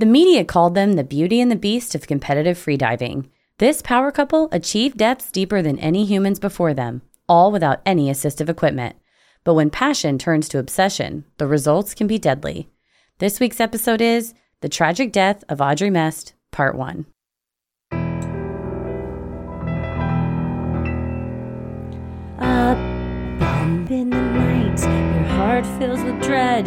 The media called them the beauty and the beast of competitive freediving. This power couple achieved depths deeper than any humans before them, all without any assistive equipment. But when passion turns to obsession, the results can be deadly. This week's episode is The Tragic Death of Audrey Mestre, Part 1. A bump in the night, your heart fills with dread.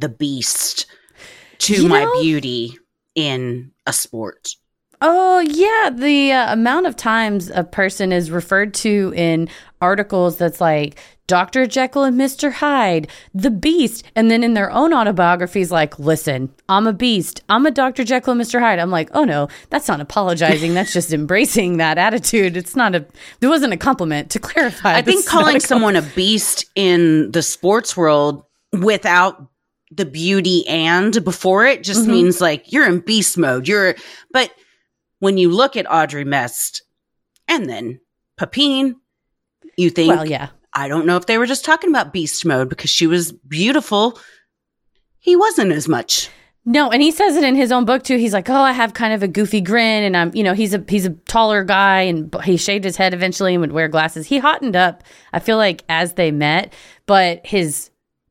the beast to You my know- beauty in a sport. Oh, yeah. The uh, amount of times a person is referred to in articles that's like Dr. Jekyll and Mr. Hyde, the beast. And then in their own autobiographies, like, listen, I'm a beast. I'm a Dr. Jekyll and Mr. Hyde. I'm like, oh no, that's not apologizing. that's just embracing that attitude. It's not a, it wasn't a compliment to clarify. I think calling a someone a beast in the sports world without the beauty and before it just Mhm. means like you're in beast mode. You're, but when you look at Audrey Mestre and then Pepin, you think, Well, yeah. I don't know if they were just talking about beast mode because she was beautiful. He wasn't as much. No, and he says it in his own book too. He's like, "Oh, I have kind of a goofy grin, and I'm, you know, he's a he's a taller guy, and he shaved his head eventually and would wear glasses. He hottened up. I feel like as they met, but his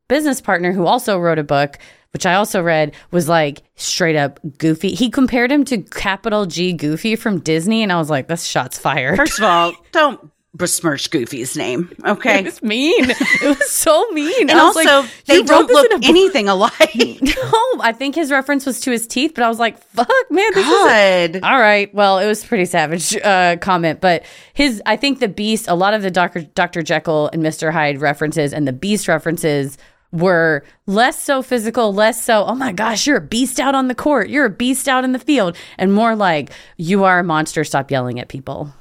business partner, who also wrote a book, which I also read, was like straight up goofy. He compared him to capital G Goofy from Disney, and I was like, "This shots fired." First of all, don't besmirch Goofy's name, okay? It was mean. It was so mean. And I was like, also, they "You wrote don't look anything alike. No, I think his reference was to his teeth, but I was like, "Fuck, man, this is God. All right. Well, it was pretty savage uh, comment, but his I think the Beast, a lot of the Doctor Doctor Jekyll and Mister Hyde references and the Beast references were less so physical, less so, oh my gosh, you're a beast out on the court, you're a beast out in the field, and more like you are a monster. Stop yelling at people.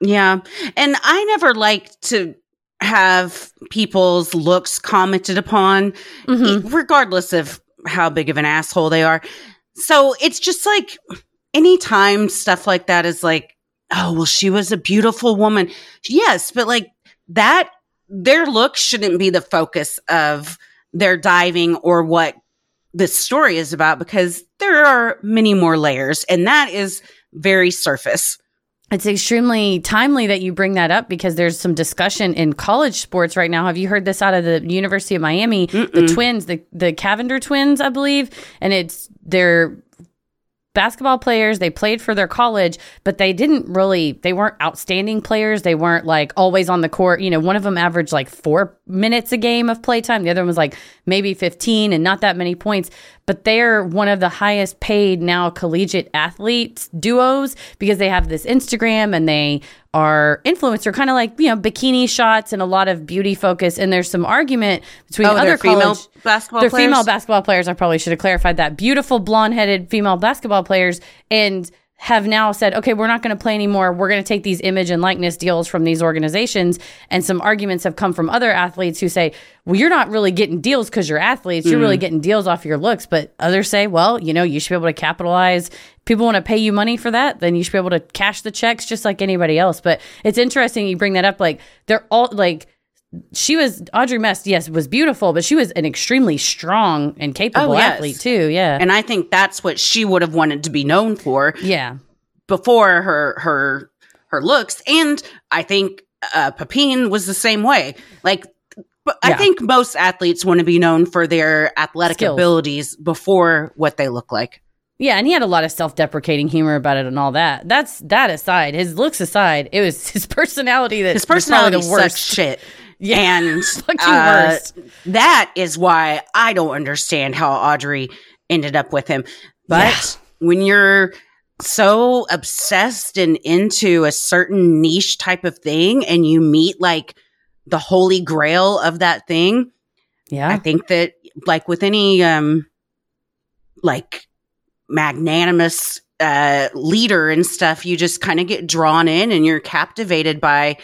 Yeah. And I never liked to have people's looks commented upon, Mhm. e- regardless of how big of an asshole they are. So it's just like anytime stuff like that is like, oh, well, she was a beautiful woman. Yes, but like that, their look shouldn't be the focus of their diving or what this story is about because there are many more layers and that is very surface. It's extremely timely that you bring that up because there's some discussion in college sports right now. Have you heard this out of the University of Miami? The Mm-mm. twins, the the Cavender twins, I believe, and it's they're basketball players. They played for their college, but they didn't really. They weren't outstanding players. They weren't like always on the court. You know, one of them averaged like four minutes a game of playtime. The other one was like maybe fifteen and not that many points. But they're one of the highest paid now collegiate athletes duos because they have this Instagram and they are influencer, kind of like you know bikini shots and a lot of beauty focus. And there's some argument between Oh, other female college basketball they're players? female basketball players. I probably should have clarified that. Beautiful blonde headed female basketball players and have now said, okay, we're not going to play anymore. We're going to take these image and likeness deals from these organizations. And some arguments have come from other athletes who say, well, you're not really getting deals because you're athletes. You're really mm. getting deals off your looks. But others say, well, you know, you should be able to capitalize. People want to pay you money for that, then you should be able to cash the checks just like anybody else. But it's interesting you bring that up. Like, they're all like, she was Audrey Mestre, yes, was beautiful, but she was an extremely strong and capable Oh, yes. athlete too. Yeah, And I think that's what she would have wanted to be known for yeah, before her her her looks. And I think uh, Pepin was the same way. Like, but I think most athletes want to be known for their athletic Skills. abilities before what they look like. yeah. And he had a lot of self-deprecating humor about it and all that. That's that aside. His looks aside, it was his personality that His was probably personality the sucks worst. shit. Yeah, And uh, that is why I don't understand how Audrey ended up with him. But when you're so obsessed and into a certain niche type of thing and you meet like the holy grail of that thing, yeah. I think that like with any um like magnanimous uh, leader and stuff, you just kind of get drawn in and you're captivated by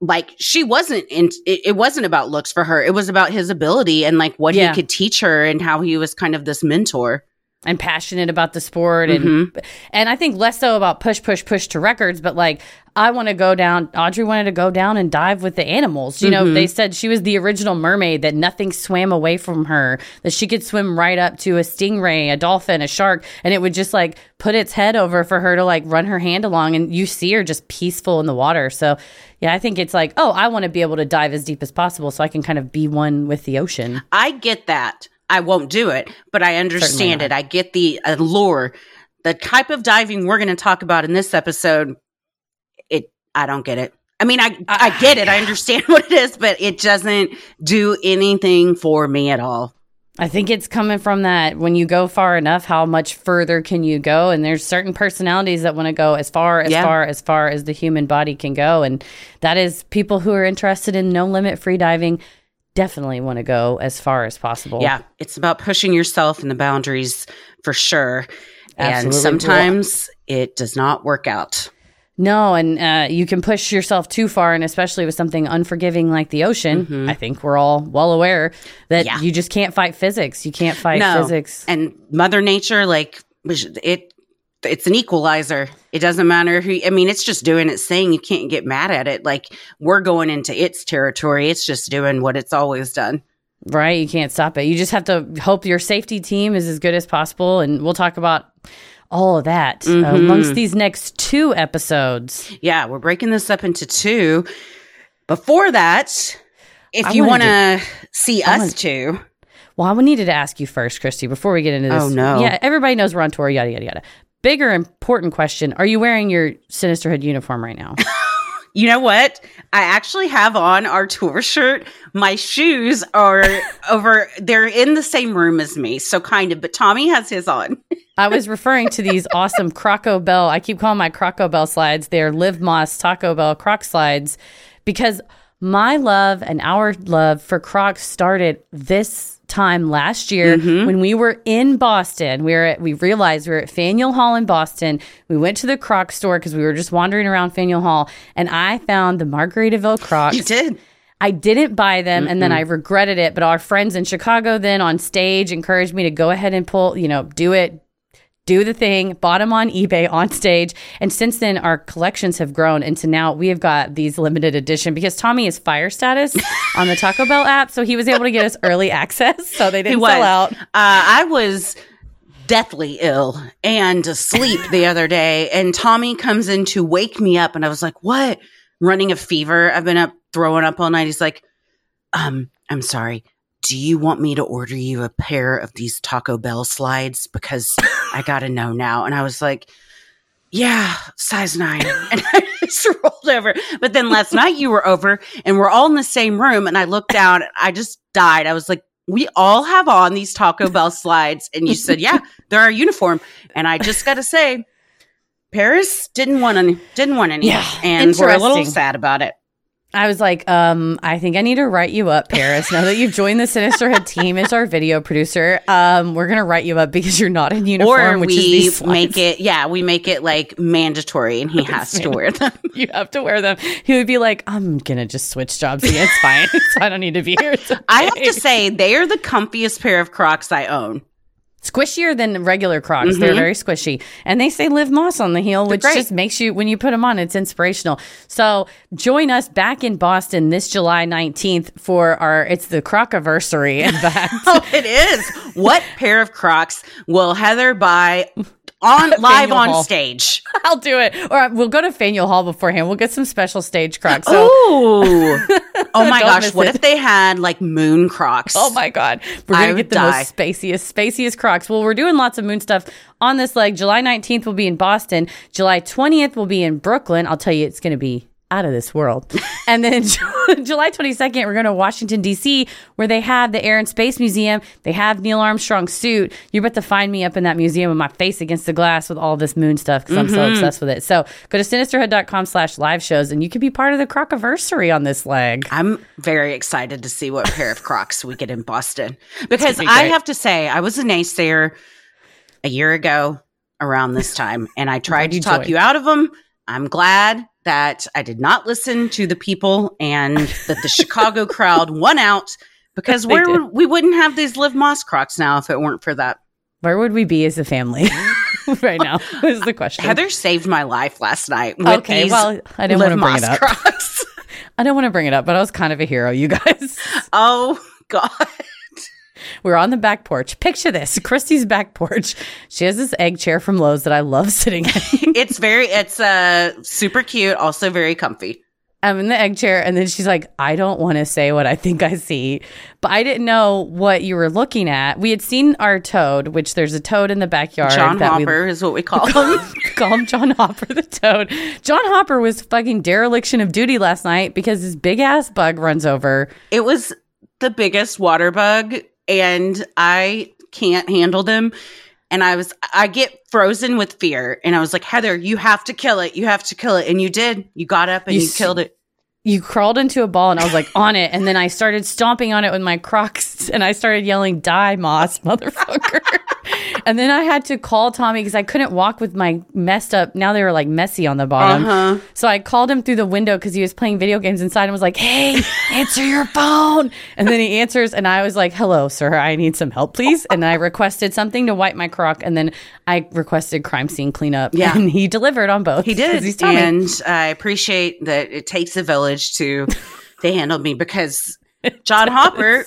like she wasn't in it, it, wasn't about looks for her it was about his ability and like what yeah. he could teach her and how he was kind of this mentor and passionate about the sport and mm-hmm. and I think less so about push push push to records but like I want to go down Audrey wanted to go down and dive with the animals you mm-hmm. know they said she was the original mermaid that nothing swam away from her that she could swim right up to a stingray a dolphin a shark and it would just like put its head over for her to like run her hand along and you see her just peaceful in the water so yeah I think it's like oh I want to be able to dive as deep as possible so I can kind of be one with the ocean I get that I won't do it, but I understand it. I get the uh, allure. The type of diving we're going to talk about in this episode, it I don't get it. I mean, I I get it. I understand what it is, but it doesn't do anything for me at all. I think it's coming from that when you go far enough, how much further can you go? And there's certain personalities that want to go as far, as yeah. far, as far as the human body can go. And that is people who are interested in no limit free diving definitely want to go as far as possible. Yeah, it's about pushing yourself and the boundaries for sure. Absolutely. And sometimes it does not work out. No, and uh, you can push yourself too far, and especially with something unforgiving like the ocean. Mm-hmm. I think we're all well aware that yeah. you just can't fight physics. You can't fight no. physics. And Mother Nature, like it it's an equalizer. It doesn't matter who, I mean, it's just doing its thing. You can't get mad at it. Like we're going into its territory. It's just doing what it's always done. Right. You can't stop it. You just have to hope your safety team is as good as possible. And we'll talk about all of that uh, mm-hmm. uh, amongst these next two episodes. Yeah. We're breaking this up into two. Before that, if I you want to see us wanna, two. Well, I needed to ask you first, Christy, before we get into this. Oh, no. Yeah, everybody knows we're on tour, yada, yada, yada bigger important question are you wearing your sinisterhood uniform right now? You know what? I actually have on our tour shirt. My shoes are over they're in the same room as me so kind of but tommy has his on. I was referring to these awesome croco bell i keep calling my croco bell slides they're live más taco bell croc slides because my love and our love for crocs started this time last year mm-hmm. when we were in Boston. We were at, we realized we were at Faneuil Hall in Boston. We went to the Croc store because we were just wandering around Faneuil Hall, and I found the Margaritaville Crocs. You did. I didn't buy them Mm-mm. and then I regretted it. But our friends in Chicago then on stage encouraged me to go ahead and pull, you know, do it, do the thing, bought them on eBay on stage. And since then, our collections have grown into now we have got these limited edition because Tommy is fire status on the Taco Bell app. So he was able to get us early access. So they didn't sell out. Uh, I was deathly ill and asleep the other day. And Tommy comes in to wake me up. And I was like, what? Running a fever. I've been up throwing up all night. He's like, um, I'm sorry do you want me to order you a pair of these Taco Bell slides? Because I got to know now. And I was like, yeah, size nine. and I just rolled over. But then last night you were over and we're all in the same room. And I looked down and I just died. I was like, we all have on these Taco Bell slides. And you said, yeah, they're our uniform. And I just got to say, Paris didn't want any, didn't want any. Yeah, and we're a little sad about it. I was like, um, I think I need to write you up, Paris. now that you've joined the Sinisterhood team as our video producer, um, we're gonna write you up because you're not in uniform. Or we make it, yeah, we make it like mandatory, and he has to wear them. you have to wear them. He would be like, I'm gonna just switch jobs. Again. It's fine. so I don't need to be here. Okay. I have to say, they are the comfiest pair of Crocs I own squishier than regular Crocs. Mm-hmm. They're very squishy, and they say "Live Más" on the heel, which just makes you when you put them on, it's inspirational. So join us back in Boston this July nineteenth for our it's the Croc-anniversary. In fact, oh, it is. What pair of Crocs will Heather buy on live on Hall. stage. I'll do it. Or we'll go to Faneuil Hall beforehand. We'll get some special stage crocs. So. oh my gosh! What it. if they had like moon crocs? Oh my god! We're gonna get the die. most spaciest, spaciest crocs. Well, we're doing lots of moon stuff on this leg. July 19th will be in Boston. July 20th will be in Brooklyn. I'll tell you, it's gonna be out of this world. and then July 22nd, we're going to Washington, D.C., where they have the Air and Space Museum. They have Neil Armstrong's suit. You're about to find me up in that museum with my face against the glass with all this moon stuff because mm-hmm. I'm so mm-hmm. obsessed with it. So go to sinisterhood.com slash live shows and you can be part of the Croc-anniversary on this leg. I'm very excited to see what pair of Crocs we get in Boston because I have to say, I was a naysayer a year ago around this time, and I tried to talk you out of them. I'm glad that I did not listen to the people and that the Chicago crowd won out because where would, we wouldn't have these Live Más Crocs now if it weren't for that. Where would we be as a family right now? Is the question. Heather saved my life last night. With okay, these well, I didn't Live want to bring Moss it up. Crocs. I don't want to bring it up, but I was kind of a hero, you guys. oh God. We We're on the back porch. Picture this Christy's back porch. She has this egg chair from Lowe's that I love sitting in. it's very it's uh super cute also very comfy I'm in the egg chair, and then she's like, I don't want to say what I think I see. But I didn't know what you were looking at. We had seen our toad, which there's a toad in the backyard. john that we- hopper is what we call him call him John Hopper the toad. John Hopper was fucking dereliction of duty last night because his big ass bug runs over. it was the biggest water bug and i can't handle them. And i was i get frozen with fear. And i was like heather you have to kill it. You have to kill it. And you did. You got up and You you, s- killed it. You crawled into a ball and I was like on it. And then I started stomping on it with my crocs and I started yelling, Die, Moss, motherfucker. And then I had to call Tommy because I couldn't walk with my messed up. Now they were like messy on the bottom. uh-huh So I called him through the window because he was playing video games inside and was like, Hey, answer your phone. And then he answers, and I was like, Hello, sir, I need some help, please. And I requested something to wipe my crock. And then I requested crime scene cleanup. Yeah. And he delivered on both. He did He's Tommy. and i appreciate that it takes a village to to handle me because john hopper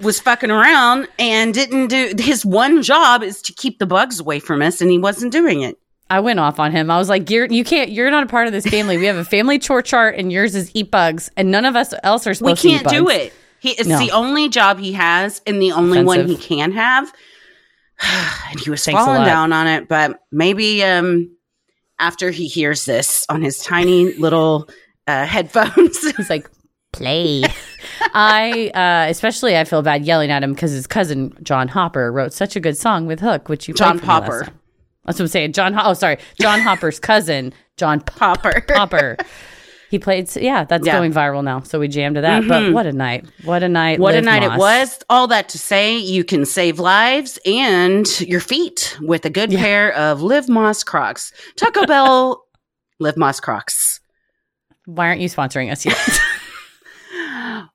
was fucking around and didn't do his one job is to keep the bugs away from us and he wasn't doing it I went off on him. I was like, "You're you can't. You're not a part of this family. We have a family chore chart, and yours is eat bugs, and none of us else are we supposed to eat can't do it he it's No. the only job he has and the only one he can have and he was Thanks falling down on it but maybe um after he hears this on his tiny little uh headphones He's like, "Play." I uh, especially I feel bad yelling at him because his cousin John Hopper wrote such a good song with Hook, which you John played for me last Popper. That's what I'm saying. John. Ho- oh, sorry, John Hopper's cousin, John popper Popper. He played. Yeah, that's Yeah. going viral now. So we jammed to that. But Mhm. what a night! What a night! what a Liv night it was all that to say you can save lives and your feet with a good Yeah. pair of live más crocs taco bell live más crocs Why aren't you sponsoring us yet?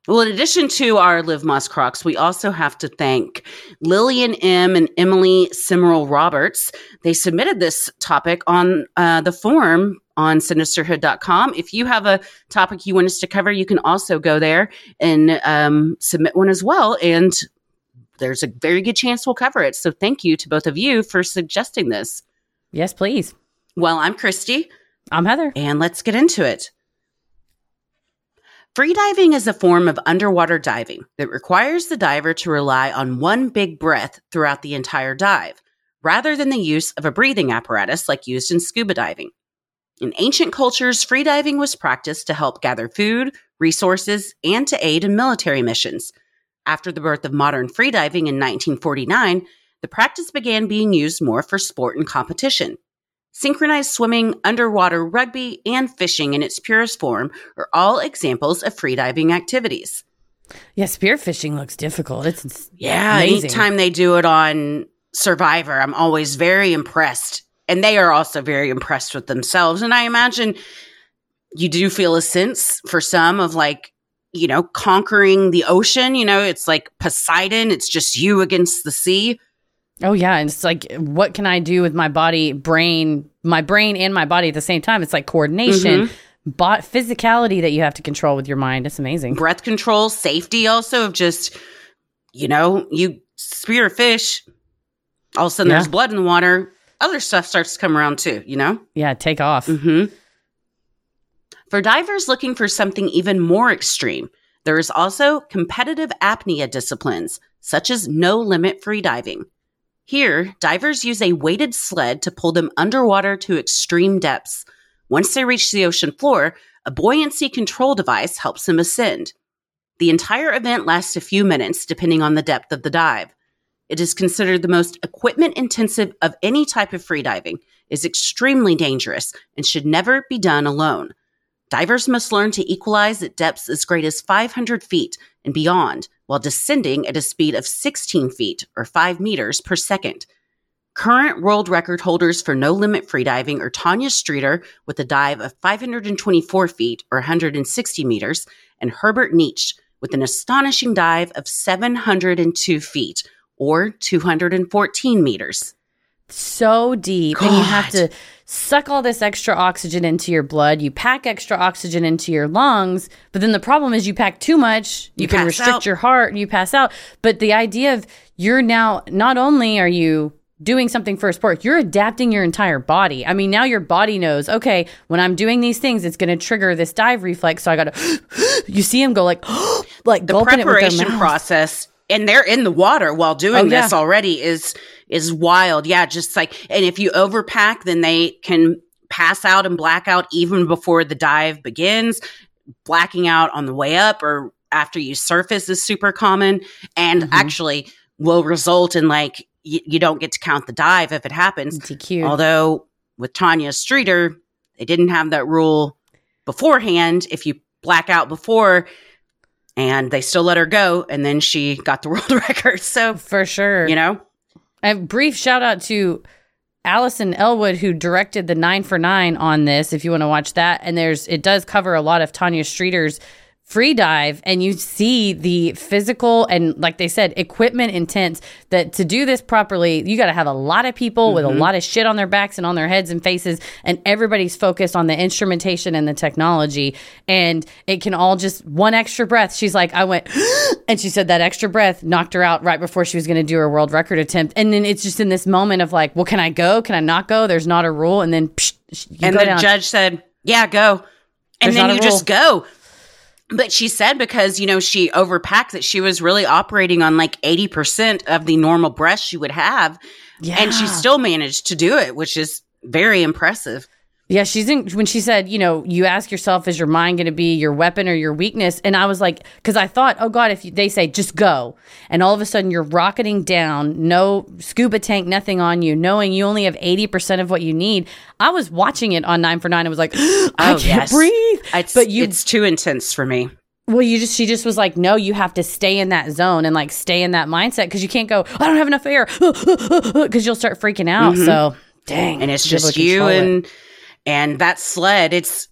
Well, in addition to our Live Más Crocs, we also have to thank Lillian M. and Emily Simmerl Roberts. They submitted this topic on uh, the form on sinisterhood.com. If you have a topic you want us to cover, you can also go there and um, submit one as well. And there's a very good chance we'll cover it. So thank you to both of you for suggesting this. yes, please. Well, I'm Christy. I'm Heather. And let's get into it. Freediving is a form of underwater diving that requires the diver to rely on one big breath throughout the entire dive, rather than the use of a breathing apparatus like used in scuba diving. In ancient cultures, freediving was practiced to help gather food, resources, and to aid in military missions. After the birth of modern freediving in 1949, the practice began being used more for sport and competition. Synchronized swimming, underwater rugby, and fishing in its purest form are all examples of freediving activities. Yeah, spearfishing looks difficult. It's, it's Yeah, amazing. anytime they do it on Survivor, I'm always very impressed. And they are also very impressed with themselves. And I imagine you do feel a sense for some of like, you know, conquering the ocean. You know, it's like Poseidon, it's just you against the sea. Oh yeah, and it's like, what can I do with my body, brain, my brain and my body at the same time? It's like coordination, bot physicality that you have to control with your mind. It's amazing. breath control, safety also of just, you know, you spear a fish, all of a sudden Yeah. there's blood in the water. Other stuff starts to come around too, you know? Yeah, take off. hmm For divers looking for something even more extreme, there is also competitive apnea disciplines, such as no limit freediving. Here, divers use a weighted sled to pull them underwater to extreme depths. Once they reach the ocean floor, a buoyancy control device helps them ascend. The entire event lasts a few minutes, depending on the depth of the dive. It is considered the most equipment intensive of any type of freediving, is extremely dangerous, and should never be done alone. Divers must learn to equalize at depths as great as 500 feet and beyond while descending at a speed of 16 feet or 5 meters per second. Current world record holders for no limit freediving are Tanya Streeter with a dive of 524 feet or 160 meters, and Herbert Nitsch with an astonishing dive of 702 feet or 214 meters. So deep. And you have to suck all this extra oxygen into your blood. You pack extra oxygen into your lungs. But then the problem is you pack too much. You, You can restrict out. your heart and you pass out. But the idea of you're now, not only are you doing something for a sport, you're adapting your entire body. I mean, now your body knows, okay, when I'm doing these things, it's going to trigger this dive reflex. So I got to, you see him go like, like the gulping it with their preparation process and they're in the water while doing Oh, yeah. this already is is wild yeah just like and if you overpack then they can pass out and black out even before the dive begins blacking out on the way up or after you surface is super common and Mhm. actually will result in like y- you don't get to count the dive if it happens DQ. Although with Tanya Streeter, they didn't have that rule beforehand. If you black out before, and they still let her go, and then she got the world record. So for sure. you know, A brief shout out to Alison Ellwood who directed the nine for nine on this. If you want to watch that, and there's it does cover a lot of Tanya Streeter's free dive, and you see the physical and like they said, equipment intense. That to do this properly, you got to have a lot of people with a mm-hmm. lot of shit on their backs and on their heads and faces, and everybody's focused on the instrumentation and the technology, and it can all just one extra breath. She's like, I went, and she said that extra breath knocked her out right before she was going to do her world record attempt. And then it's just in this moment of like, well, can I go? Can I not go? There's not a rule. And then psh, and the down. judge said, "Yeah, go," and There's then you just go. But she said because you know she overpacked that she was really operating on like eighty percent of the normal breast she would have, yeah. and she still managed to do it, which is very impressive. Yeah, she's in when she said, you know, you ask yourself, is your mind going to be your weapon or your weakness? And I was like, because I thought, oh God, if you, they say just go, and all of a sudden you're rocketing down, no scuba tank, nothing on you, knowing you only have eighty percent of what you need. I was watching it on nine for nine. I was like, I Oh, can't yes. breathe. It's, but you, it's too intense for me. well, you just she just was like, no, you have to stay in that zone and like stay in that mindset because you can't go, I don't have enough air, because you'll start freaking out. So dang, Mm-hmm. and it's just you and. it. And that sled it's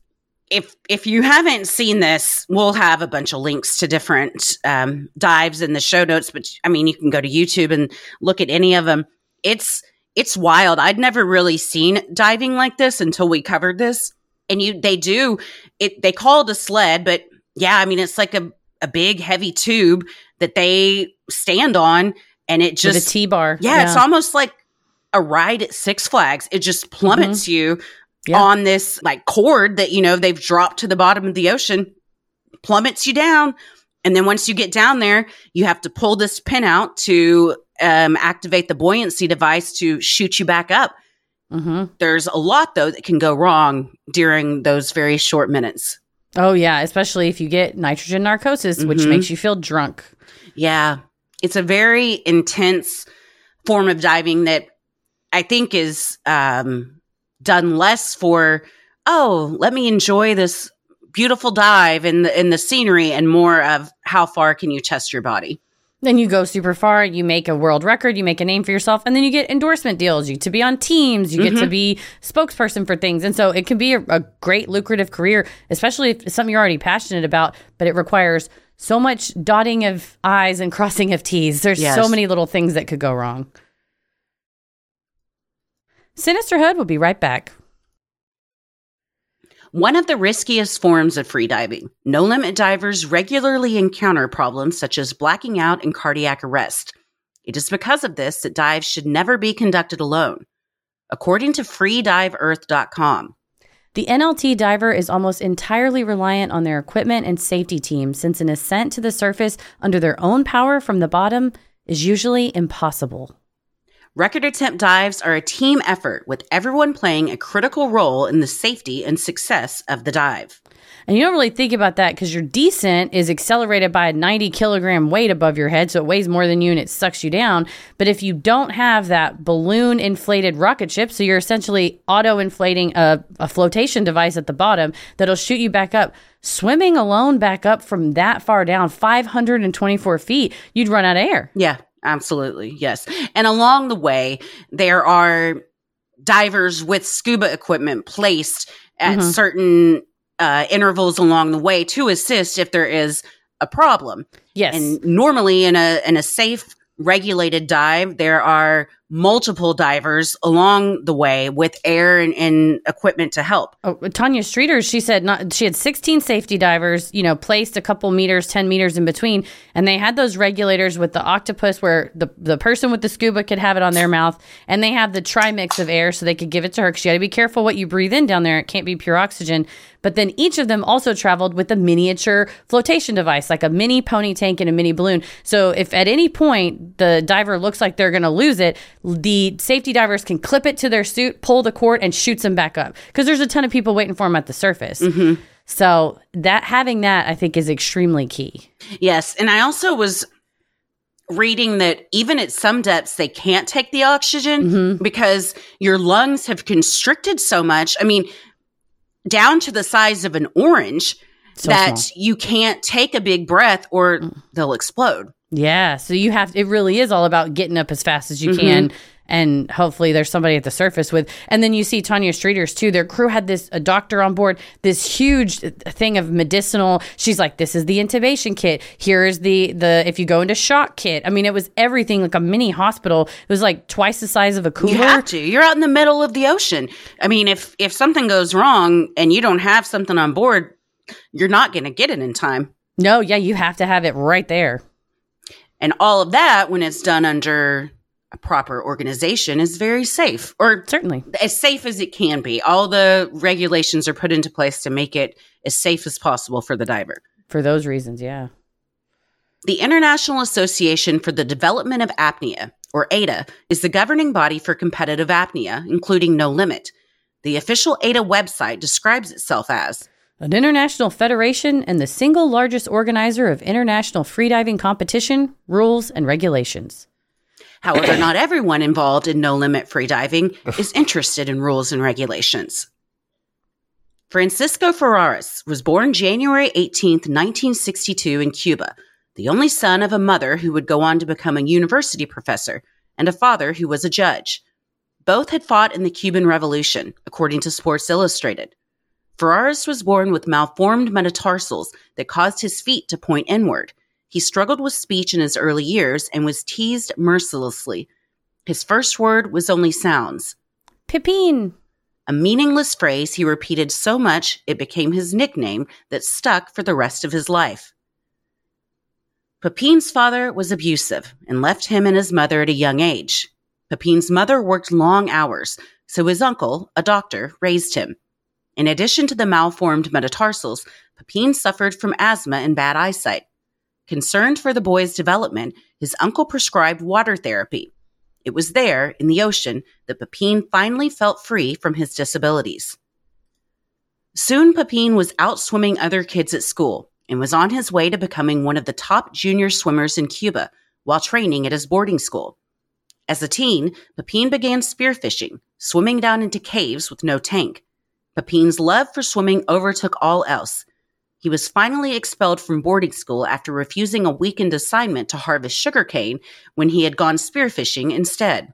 if if you haven't seen this we'll have a bunch of links to different um, dives in the show notes but i mean you can go to youtube and look at any of them it's it's wild i'd never really seen diving like this until we covered this and you they do it they call it a sled but yeah i mean it's like a, a big heavy tube that they stand on and it with just a T bar. yeah, it's almost like a ride at Six Flags. It just plummets you Mm-hmm. Yeah. on this like cord that you know they've dropped to the bottom of the ocean, plummets you down. And then once you get down there, you have to pull this pin out to um, activate the buoyancy device to shoot you back up. hmm There's a lot though that can go wrong during those very short minutes. Oh yeah, especially if you get nitrogen narcosis, which Mhm. makes you feel drunk. Yeah. It's a very intense form of diving that I think is um, done less for, oh, let me enjoy this beautiful dive in the in the scenery and more of how far can you test your body. Then you go super far, you make a world record, you make a name for yourself, and then you get endorsement deals. You get to be on teams, you get to mm-hmm. be spokesperson for things, and so it can be a, a great lucrative career, especially if it's something you're already passionate about. But it requires so much dotting of I's and crossing of T's. There's Yes. so many little things that could go wrong. Sinisterhood will be right back. One of the riskiest forms of freediving, no limit divers regularly encounter problems such as blacking out and cardiac arrest. It is because of this that dives should never be conducted alone. According to freediveearth.com, The NLT diver is almost entirely reliant on their equipment and safety team since an ascent to the surface under their own power from the bottom is usually impossible. Record attempt dives are a team effort with everyone playing a critical role in the safety and success of the dive. And you don't really think about that because your descent is accelerated by a 90 kilogram weight above your head, so it weighs more than you and it sucks you down. But if you don't have that balloon inflated rocket ship, so you're essentially auto inflating a, a flotation device at the bottom that'll shoot you back up. Swimming alone back up from that far down, 524 feet, you'd run out of air. Yeah. Absolutely. Yes. And along the way, there are divers with scuba equipment placed at Mhm. certain uh, intervals along the way to assist if there is a problem. Yes. And normally in a in a safe regulated dive, there are multiple divers along the way with air and, and equipment to help. Oh, Tanya Streeter, she said not, she had 16 safety divers, you know, placed a couple meters, 10 meters in between. And they had those regulators with the octopus where the, the person with the scuba could have it on their mouth. And they have the trimix of air so they could give it to her because you got to be careful what you breathe in down there. It can't be pure oxygen. But then each of them also traveled with a miniature flotation device, like a mini pony tank and a mini balloon. So if at any point the diver looks like they're going to lose it, the safety divers can clip it to their suit, pull the cord, and shoots them back up. Because there's a ton of people waiting for them at the surface. So that having that, I think, is extremely key. Yes, and I also was reading that even at some depths they can't take the oxygen Mm-hmm. because your lungs have constricted so much. I mean, down to the size of an orange So that small. you can't take a big breath or they'll explode. Yeah. So you have, it really is all about getting up as fast as you Mm-hmm. can. And hopefully there's somebody at the surface with, and then you see Tanya Streeters too. Their crew had this, a doctor on board, this huge thing of medicinal. She's like, this is the intubation kit. Here is the, the, if you go into shock kit. I mean, it was everything like a mini hospital. It was like twice the size of a cooler. You have to. You're out in the middle of the ocean. I mean, if if something goes wrong and you don't have something on board, you're not going to get it in time. No, yeah, you have to have it right there. And all of that, when it's done under a proper organization, is very safe or Certainly. as safe as it can be. All the regulations are put into place to make it as safe as possible for the diver. For those reasons. Yeah. The International Association for the Development of Apnea, or AIDA, is the governing body for competitive apnea, including No Limit. The official AIDA website describes itself as An international federation and the single largest organizer of international freediving competition, rules, and regulations. However, not everyone involved in no limit freediving is interested in rules and regulations. Francisco Ferreras was born January 18, 1962, in Cuba, the only son of a mother who would go on to become a university professor and a father who was a judge. Both had fought in the Cuban Revolution, according to Sports Illustrated. Ferreras was born with malformed metatarsals that caused his feet to point inward. He struggled with speech in his early years and was teased mercilessly. His first word was only sounds, Pipin. a meaningless phrase he repeated so much it became his nickname that stuck for the rest of his life. Pepin's father was abusive and left him and his mother at a young age. Pepin's mother worked long hours, so his uncle, a doctor, raised him. In addition to the malformed metatarsals, Pepin suffered from asthma and bad eyesight. Concerned for the boy's development, his uncle prescribed water therapy. It was there, in the ocean, that Pepin finally felt free from his disabilities. Soon, Pepin was out swimming other kids at school and was on his way to becoming one of the top junior swimmers in Cuba while training at his boarding school. As a teen, Pepin began spearfishing, swimming down into caves with no tank. Pepin's love for swimming overtook all else. He was finally expelled from boarding school after refusing a weekend assignment to harvest sugarcane when he had gone spearfishing instead.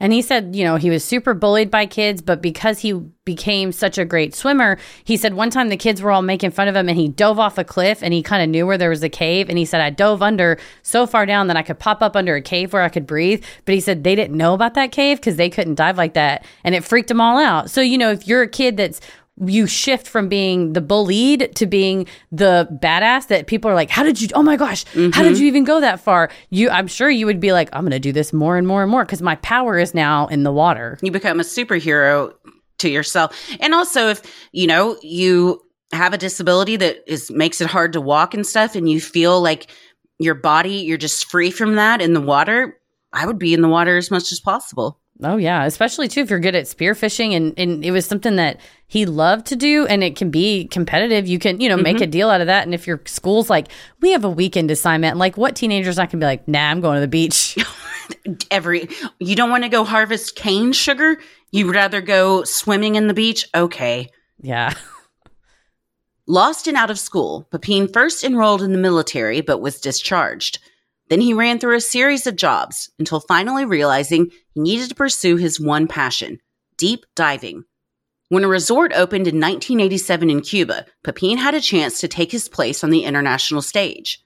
And he said, you know, he was super bullied by kids, but because he became such a great swimmer, he said one time the kids were all making fun of him and he dove off a cliff and he kind of knew where there was a cave. And he said, I dove under so far down that I could pop up under a cave where I could breathe. But he said they didn't know about that cave because they couldn't dive like that. And it freaked them all out. So, you know, if you're a kid that's you shift from being the bullied to being the badass that people are like, how did you, oh my gosh, how did mm-hmm. you even go that far? You, I'm sure you would be like, I'm going to do this more and more and more because my power is now in the water. You become a superhero to yourself. And also if, you know, you have a disability that is makes it hard to walk and stuff and you feel like your body you're just free from that in the water, I would be in the water as much as possible. Oh yeah, especially too if you're good at spearfishing and and it was something that he loved to do and it can be competitive. You can, you know, make mm-hmm. a deal out of that and if your school's like, we have a weekend assignment, like what teenagers not going to be like, "Nah, I'm going to the beach." Every you don't want to go harvest cane sugar, you'd rather go swimming in the beach. Okay. yeah. Lost and out of school, Pepin first enrolled in the military but was discharged. Then he ran through a series of jobs until finally realizing he needed to pursue his one passion deep diving. When a resort opened in 1987 in Cuba, Pepin had a chance to take his place on the international stage.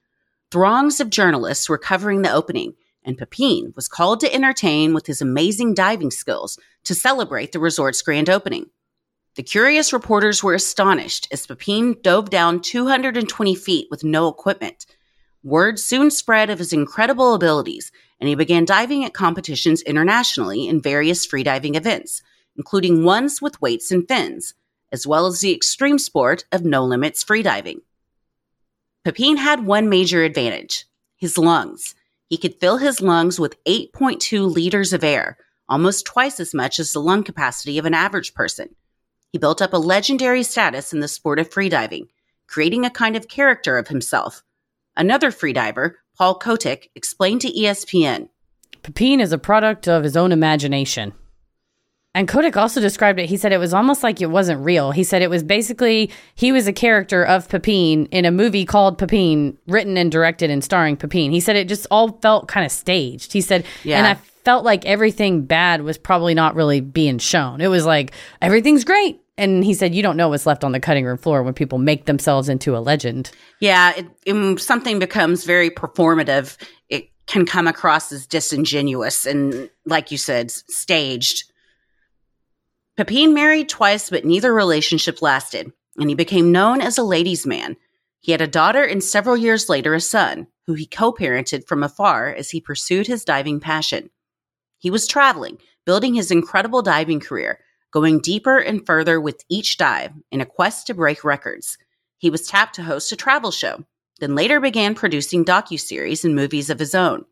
Throngs of journalists were covering the opening, and Pepin was called to entertain with his amazing diving skills to celebrate the resort's grand opening. The curious reporters were astonished as Pepin dove down 220 feet with no equipment. Word soon spread of his incredible abilities, and he began diving at competitions internationally in various freediving events, including ones with weights and fins, as well as the extreme sport of no limits freediving. Pepin had one major advantage his lungs. He could fill his lungs with 8.2 liters of air, almost twice as much as the lung capacity of an average person. He built up a legendary status in the sport of freediving, creating a kind of character of himself. Another freediver, Paul Kotick, explained to ESPN Pepin is a product of his own imagination. And Kotick also described it. He said it was almost like it wasn't real. He said it was basically he was a character of Pepin in a movie called Pepin, written and directed and starring Pepin. He said it just all felt kind of staged. He said, Yeah. and I felt like everything bad was probably not really being shown. It was like everything's great. And he said, you don't know what's left on the cutting room floor when people make themselves into a legend. Yeah, it, it- something becomes very performative. It can come across as disingenuous and, like you said, staged. Pepin married twice, but neither relationship lasted, and he became known as a ladies' man. He had a daughter and several years later a son, who he co parented from afar as he pursued his diving passion. He was traveling, building his incredible diving career, going deeper and further with each dive in a quest to break records. He was tapped to host a travel show, then later began producing docuseries and movies of his own,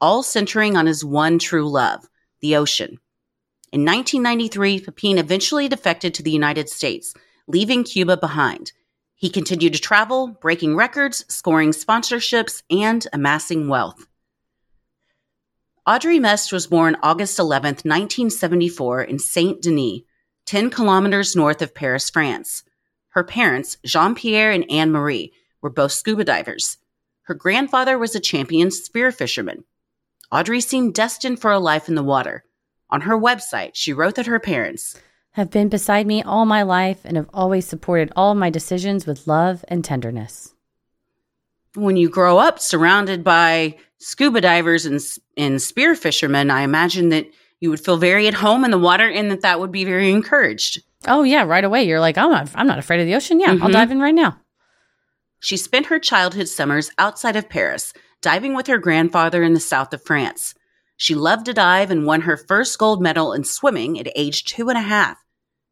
all centering on his one true love, the ocean. In 1993, Pepin eventually defected to the United States, leaving Cuba behind. He continued to travel, breaking records, scoring sponsorships, and amassing wealth. Audrey Mestre was born August 11, 1974, in Saint Denis, 10 kilometers north of Paris, France. Her parents, Jean Pierre and Anne Marie, were both scuba divers. Her grandfather was a champion spear fisherman. Audrey seemed destined for a life in the water. On her website, she wrote that her parents, Have been beside me all my life and have always supported all my decisions with love and tenderness. When you grow up surrounded by scuba divers and, and spear fishermen, I imagine that you would feel very at home in the water and that that would be very encouraged. Oh yeah, right away you're like, oh, I'm I'm not afraid of the ocean. Yeah, I'll Mhm. dive in right now. She spent her childhood summers outside of Paris, diving with her grandfather in the south of France. She loved to dive and won her first gold medal in swimming at age two and a half.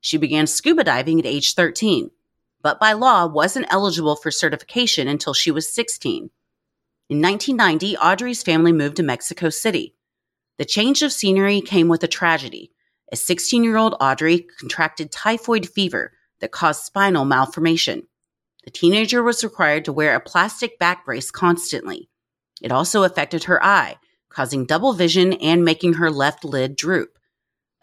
She began scuba diving at age 13, but by law wasn't eligible for certification until she was 16. In 1990, Audrey's family moved to Mexico City. The change of scenery came with a tragedy. A 16 year old Audrey contracted typhoid fever that caused spinal malformation. The teenager was required to wear a plastic back brace constantly. It also affected her eye, causing double vision and making her left lid droop.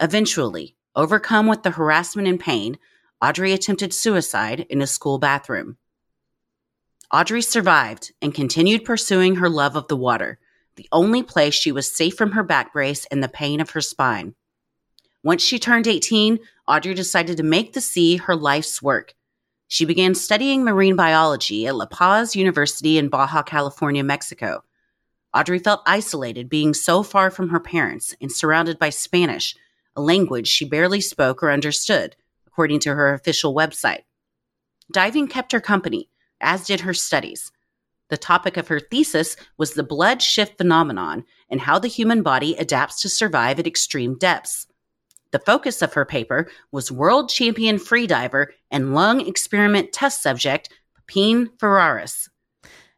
Eventually, overcome with the harassment and pain, Audrey attempted suicide in a school bathroom. Audrey survived and continued pursuing her love of the water, the only place she was safe from her back brace and the pain of her spine. Once she turned 18, Audrey decided to make the sea her life's work. She began studying marine biology at La Paz University in Baja California, Mexico. Audrey felt isolated being so far from her parents and surrounded by Spanish, a language she barely spoke or understood, according to her official website. Diving kept her company, as did her studies. The topic of her thesis was the blood shift phenomenon and how the human body adapts to survive at extreme depths. The focus of her paper was world champion freediver and lung experiment test subject Pepin Ferreras.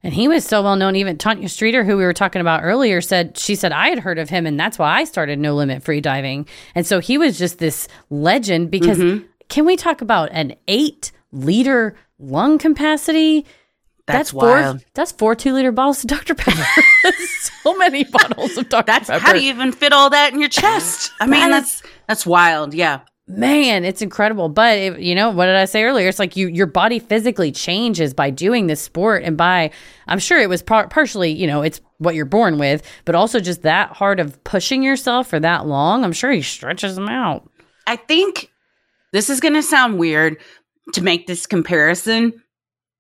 And he was so well known. Even Tanya Streeter, who we were talking about earlier, said she said I had heard of him, and that's why I started No Limit Free Diving. And so he was just this legend. Because Mm-hmm. Can we talk about an eight liter lung capacity? That's, four. wild. That's four two liter bottles of Dr Pepper. So many bottles of Dr That's Pepper. how do you even fit all that in your chest? I mean, That that's that's wild. Yeah. man, it's incredible. But it, you know, what did I say earlier? It's like you your body physically changes by doing this sport and by I'm sure it was par- partially, you know, it's what you're born with, but also just that hard of pushing yourself for that long. I'm sure he stretches them out. I think this is going to sound weird to make this comparison.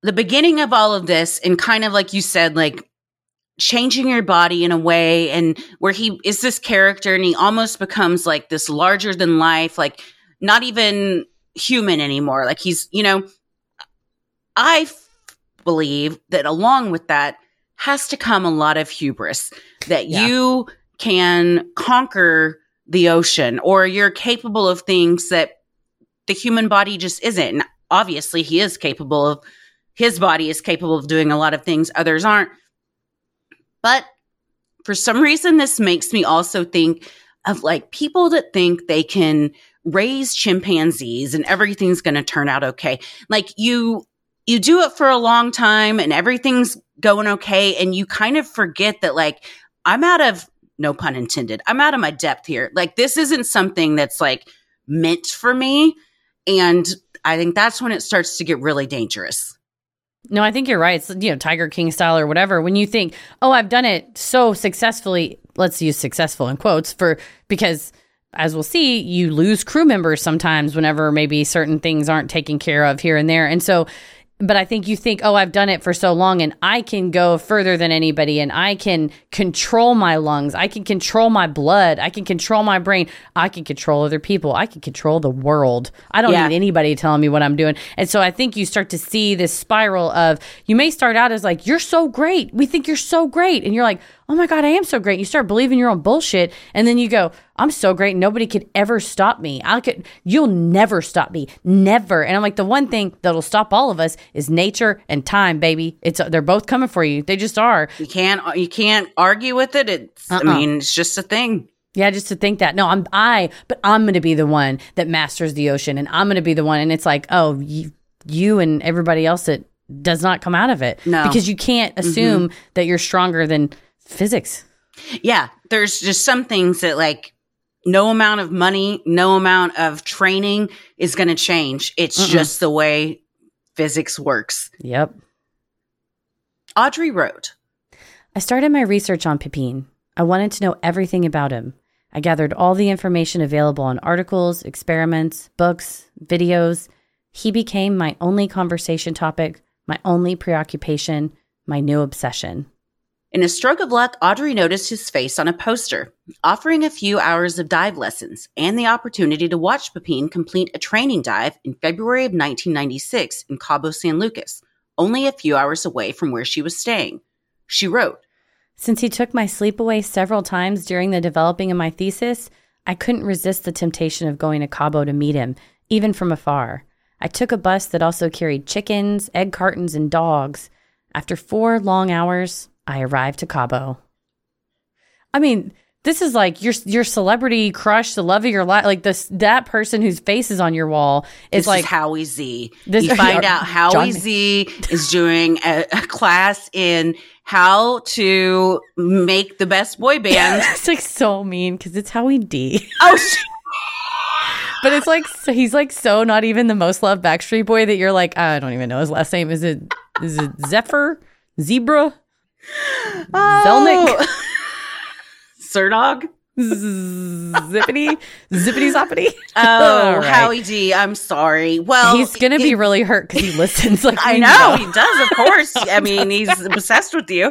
The beginning of all of this and kind of like you said like changing your body in a way and where he is this character and he almost becomes like this larger than life like not even human anymore like he's you know I f- believe that along with that has to come a lot of hubris that Yeah. you can conquer the ocean or you're capable of things that the human body just isn't and obviously he is capable of his body is capable of doing a lot of things others aren't but for some reason, this makes me also think of like people that think they can raise chimpanzees and everything's going to turn out okay. Like you, you do it for a long time and everything's going okay. And you kind of forget that like, I'm out of, no pun intended, I'm out of my depth here. Like this isn't something that's like meant for me. And I think that's when it starts to get really dangerous. No, I think you're right. It's, you know, Tiger King style or whatever. When you think, oh, I've done it so successfully, let's use successful in quotes for because as we'll see, you lose crew members sometimes whenever maybe certain things aren't taken care of here and there. And so, but I think you think, oh, I've done it for so long and I can go further than anybody and I can control my lungs. I can control my blood. I can control my brain. I can control other people. I can control the world. I don't Yeah. need anybody telling me what I'm doing. And so I think you start to see this spiral of you may start out as like, you're so great. We think you're so great. And you're like, oh my God, I am so great. You start believing your own bullshit. And then you go, I'm so great. Nobody could ever stop me. I could, you'll never stop me. Never. And I'm like, the one thing that'll stop all of us is nature and time, baby. It's, they're both coming for you. They just are. You can't, you can't argue with it. It's, Uh-uh. I mean, it's just a thing. Yeah, just to think that. No, I'm I, but I'm going to be the one that masters the ocean and I'm going to be the one and it's like, "Oh, you, you and everybody else that does not come out of it." No. Mm-hmm. Because you can't assume that you're stronger than physics. Yeah, there's just some things that like no amount of money, no amount of training is going to change. It's Mm-mm. just the way physics works. Yep. Audrey wrote, I started my research on Pepin. I wanted to know everything about him. I gathered all the information available on articles, experiments, books, videos. He became my only conversation topic, my only preoccupation, my new obsession. In a stroke of luck, Audrey noticed his face on a poster, offering a few hours of dive lessons and the opportunity to watch Pepin complete a training dive in February of 1996 in Cabo San Lucas, only a few hours away from where she was staying. She wrote, Since he took my sleep away several times during the developing of my thesis, I couldn't resist the temptation of going to Cabo to meet him, even from afar. I took a bus that also carried chickens, egg cartons, and dogs. After four long hours, I arrived to Cabo. I mean, this is like your your celebrity crush, the love of your life, like this that person whose face is on your wall is This like is Howie Z. This- you find out John- Howie Z is doing a, a class in how to make the best boy band. it's like so mean because it's Howie D. oh, But it's like so he's like so not even the most loved Backstreet Boy that you're like ah, I don't even know his last name. Is it is it Zephyr? Zebra? Zelnick? Surdog. Zippity? Zippity zoppity? Oh, right. Howie D. I'm sorry. Well, He's gonna be really hurt because he listens. Like I know he does, of course. I mean, he's obsessed with you.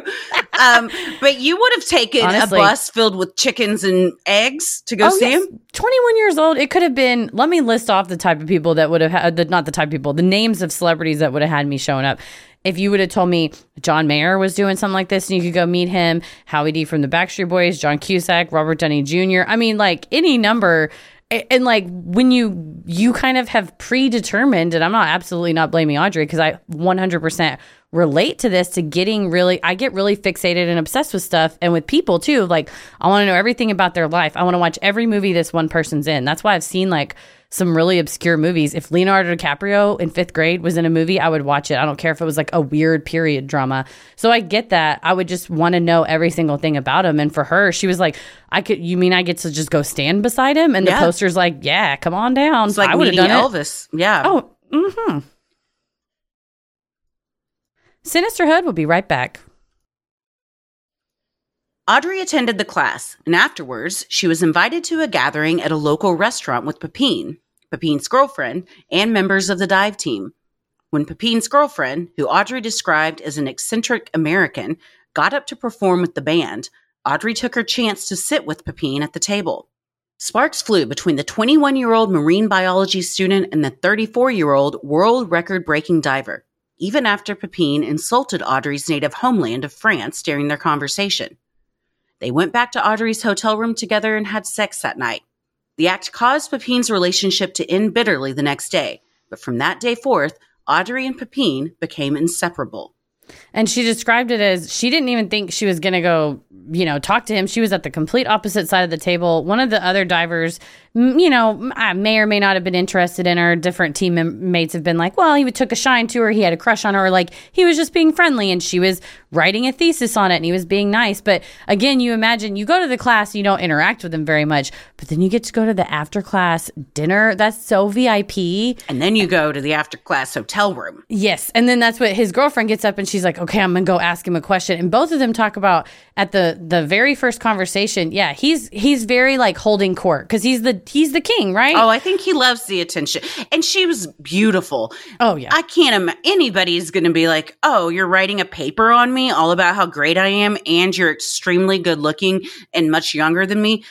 Um, but you would have taken Honestly. a bus filled with chickens and eggs to go Oh, see yes. him. 21 years old. It could have been. Let me list off the type of people that would have had, the, not the type of people, the names of celebrities that would have had me showing up. If you would have told me John Mayer was doing something like this and you could go meet him, Howie D from the Backstreet Boys, John Cusack, Robert Downey Jr., I mean, like any number. And like when you you kind of have predetermined, and I'm not absolutely not blaming Audrey because I 100% relate to this to getting really I get really fixated and obsessed with stuff and with people too. Like I want to know everything about their life. I want to watch every movie this one person's in. That's why I've seen like some really obscure movies. If Leonardo DiCaprio in fifth grade was in a movie, I would watch it. I don't care if it was like a weird period drama. So I get that. I would just want to know every single thing about him. And for her, she was like, I could, you mean I get to just go stand beside him? And Yeah. the poster's like, yeah, come on down. It's like I would have done it. Elvis. Yeah. Oh, mm-hmm. Sinisterhood will be right back. Audrey attended the class, and afterwards, she was invited to a gathering at a local restaurant with Pepin, Pepin's girlfriend, and members of the dive team. When Pepin's girlfriend, who Audrey described as an eccentric American, got up to perform with the band, Audrey took her chance to sit with Pepin at the table. Sparks flew between the 21 year old marine biology student and the 34 year old world record breaking diver, even after Pepin insulted Audrey's native homeland of France during their conversation. They went back to Audrey's hotel room together and had sex that night. The act caused Pepin's relationship to end bitterly the next day, but from that day forth, Audrey and Pepin became inseparable. And she described it as she didn't even think she was going to go, you know, talk to him. She was at the complete opposite side of the table. One of the other divers, you know, I may or may not have been interested in her. Different teammates have been like, well, he took a shine to her. He had a crush on her. Or like he was just being friendly and she was writing a thesis on it and he was being nice. But again, you imagine you go to the class, you don't interact with him very much, but then you get to go to the after class dinner. That's so VIP. And then you go to the after class hotel room. Yes. And then that's what his girlfriend gets up and she's like, okay, I'm going to go ask him a question. And both of them talk about at the, the very first conversation. Yeah. He's, he's very like holding court because he's the, he's the king, right? Oh, I think he loves the attention. And she was beautiful. Oh, yeah. I can't imagine anybody's going to be like, oh, you're writing a paper on me all about how great I am and you're extremely good looking and much younger than me.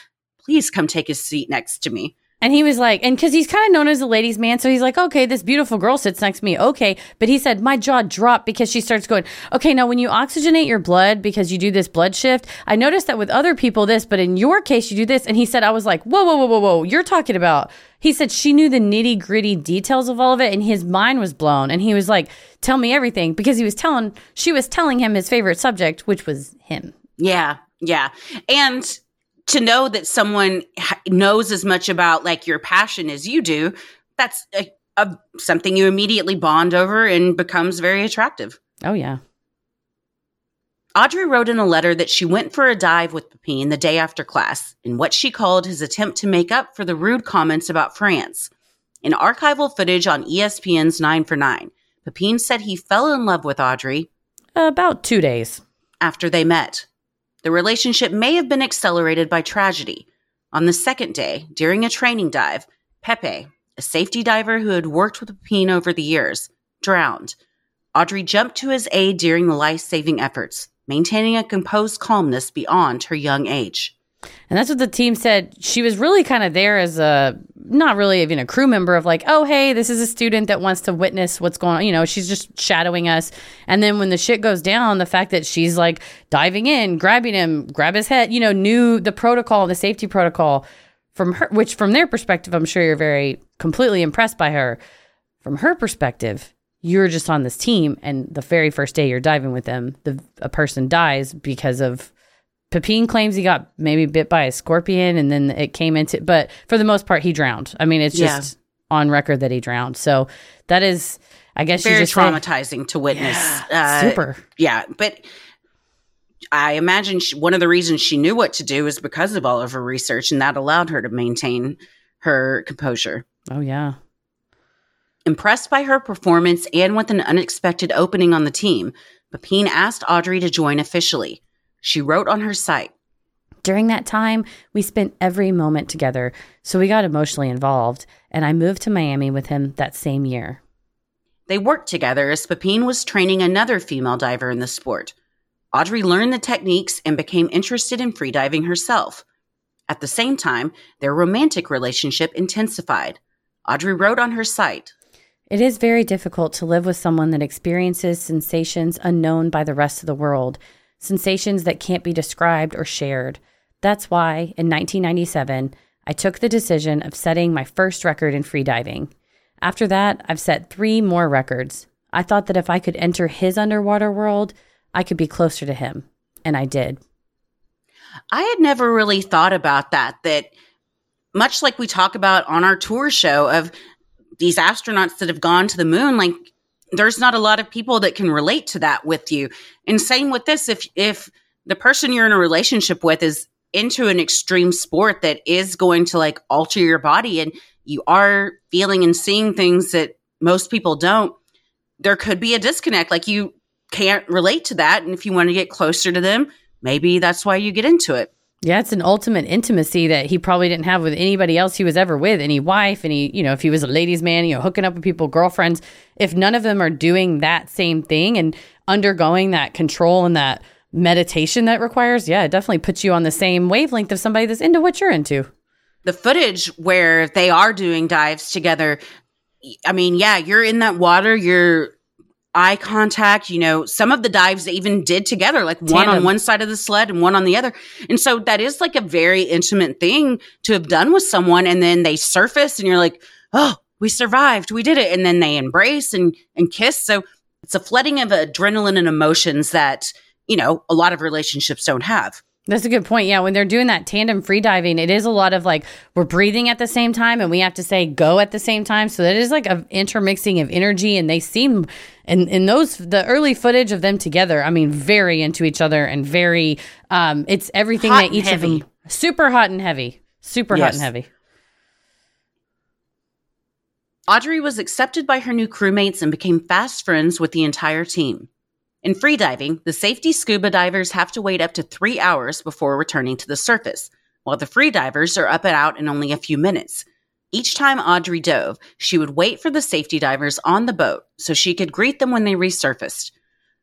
Please come take a seat next to me. And he was like, and because he's kind of known as a ladies' man, so he's like, okay, this beautiful girl sits next to me, okay. But he said, my jaw dropped because she starts going, okay, now when you oxygenate your blood because you do this blood shift, I noticed that with other people this, but in your case you do this. And he said, I was like, whoa, whoa, whoa, whoa, whoa, you're talking about. He said she knew the nitty gritty details of all of it, and his mind was blown. And he was like, tell me everything because he was telling, she was telling him his favorite subject, which was him. Yeah, yeah. And to know that someone knows as much about like your passion as you do, that's a, a, something you immediately bond over and becomes very attractive. Oh, yeah. Audrey wrote in a letter that she went for a dive with Pepin the day after class in what she called his attempt to make up for the rude comments about France. In archival footage on ESPN's 9 for 9, Pepin said he fell in love with Audrey About two days. after they met. The relationship may have been accelerated by tragedy. On the second day, during a training dive, Pepe, a safety diver who had worked with Pepin over the years, drowned. Audrey jumped to his aid during the life saving efforts, maintaining a composed calmness beyond her young age. And that's what the team said. She was really kind of there as a, not really even a crew member of like, oh, hey, this is a student that wants to witness what's going on. You know, she's just shadowing us. And then when the shit goes down, the fact that she's like diving in, grabbing him, grab his head, you know, knew the protocol, the safety protocol from her, which from their perspective, I'm sure you're very completely impressed by her. From her perspective, you're just on this team. And the very first day you're diving with them, the, a person dies because of Pepin claims he got maybe bit by a scorpion and then it came into, but for the most part, he drowned. I mean, it's just on record that he drowned. So that is, I guess, Very traumatizing to witness. Uh, super. Yeah, but I imagine she, one of the reasons she knew what to do is because of all of her research, and that allowed her to maintain her composure. Oh yeah, Impressed by her performance and with an unexpected opening on the team, Pepin asked Audrey to join officially. She wrote on her site, during that time, we spent every moment together, so we got emotionally involved, and I moved to Miami with him that same year. They worked together as Pepin was training another female diver in the sport. Audrey learned the techniques and became interested in freediving herself. At the same time, their romantic relationship intensified. Audrey wrote on her site, It is very difficult to live with someone that experiences sensations unknown by the rest of the world, sensations that can't be described or shared. That's why, in 1997, I took the decision of setting my first record in freediving. After that, I've set three more records. I thought that if I could enter his underwater world, I could be closer to him. And I did. I had never really thought about that, that much like we talk about on our tour show of these astronauts that have gone to the moon, like there's not a lot of people that can relate to that with you. And same with this, if if the person you're in a relationship with is into an extreme sport that is going to like alter your body and you are feeling and seeing things that most people don't, there could be a disconnect. Like you can't relate to that. And if you want to get closer to them, maybe that's why you get into it. Yeah, it's an ultimate intimacy that he probably didn't have with anybody else he was ever with, any wife, any, you know, if he was a ladies' man, you know, hooking up with people, girlfriends. If none of them are doing that same thing and undergoing that control and that meditation that requires, yeah, it definitely puts you on the same wavelength of somebody that's into what you're into. The footage where they are doing dives together, I mean, yeah, you're in that water, you're eye contact. You know, some of the dives they even did together, like one on one side of the sled and one on the other. And so that is like a very intimate thing to have done with someone. And then they surface and you're like, oh, we survived. We did it. And then they embrace and, and kiss. So it's a flooding of adrenaline and emotions that, you know, a lot of relationships don't have. That's a good point. Yeah, when they're doing that tandem free diving, it is a lot of like we're breathing at the same time and we have to say go at the same time. So that is like a intermixing of energy and they seem in in those the early footage of them together, I mean very into each other and very um it's everything Hot that and each of them super hot and heavy. Super hot and heavy. Audrey was accepted by her new crewmates and became fast friends with the entire team. In freediving, the safety scuba divers have to wait up to three hours before returning to the surface, while the free divers are up and out in only a few minutes. Each time Audrey dove, she would wait for the safety divers on the boat so she could greet them when they resurfaced.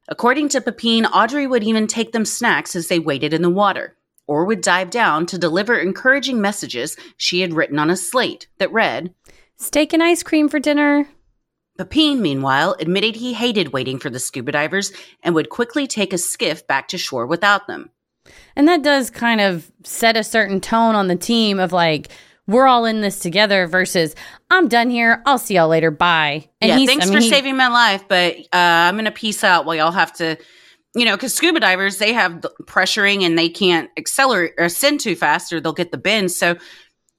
According to Pepin, Audrey would even take them snacks as they waited in the water, or would dive down to deliver encouraging messages she had written on a slate that read, Steak and ice cream for dinner. Pepin, meanwhile, admitted he hated waiting for the scuba divers and would quickly take a skiff back to shore without them. And that does kind of set a certain tone on the team of like, we're all in this together versus I'm done here. I'll see y'all later. Bye. And yeah, thanks I mean, for he- saving my life, but uh, I'm going to peace out while y'all have to, you know, because scuba divers, they have the pressuring and they can't accelerate or ascend too fast or they'll get the bend. So,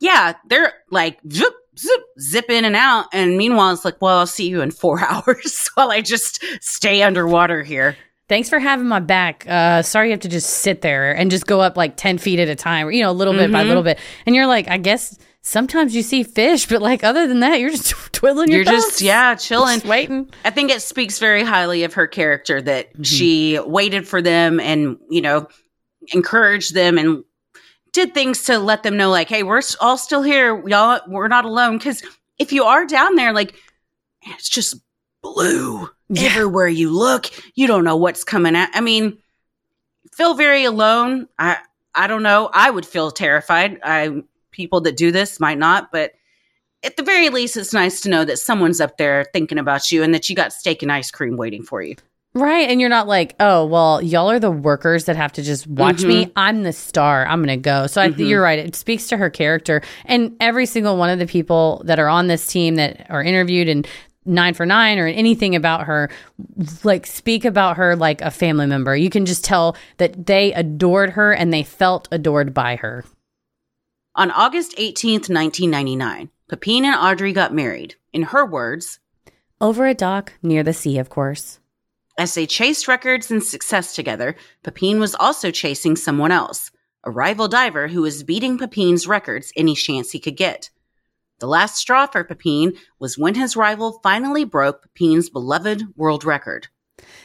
yeah, they're like, zip, zip, zip in and out. And meanwhile, it's like, well, I'll see you in four hours while I just stay underwater here. Thanks for having my back. Uh, sorry you have to just sit there and just go up like 10 feet at a time, or, you know, a little bit by Mhm. little bit. And you're like, I guess sometimes you see fish, but like other than that, you're just twiddling your You're just, yeah, chilling. Just waiting. I think it speaks very highly of her character that Mm-hmm. she waited for them and, you know, encouraged them and did things to let them know, like, hey, we're all still here. Y'all, we're not alone. Because if you are down there, like, it's just blue Yeah. everywhere you look. You don't know what's coming at. I mean, feel very alone. I, I don't know. I would feel terrified. I people that do this might not, but at the very least, it's nice to know that someone's up there thinking about you and that you got steak and ice cream waiting for you. Right. And you're not like, oh, well, y'all are the workers that have to just watch me. I'm the star. I'm going to go. So I think Mhm. you're right. It speaks to her character. And every single one of the people that are on this team that are interviewed and nine for nine or anything about her, like speak about her like a family member. You can just tell that they adored her and they felt adored by her. On August 18th, 1999, Pepin and Audrey got married. In her words, Over a dock near the sea, of course. As they chased records and success together, Pepin was also chasing someone else, a rival diver who was beating Pepin's records any chance he could get. The last straw for Pepin was when his rival finally broke Pepin's beloved world record.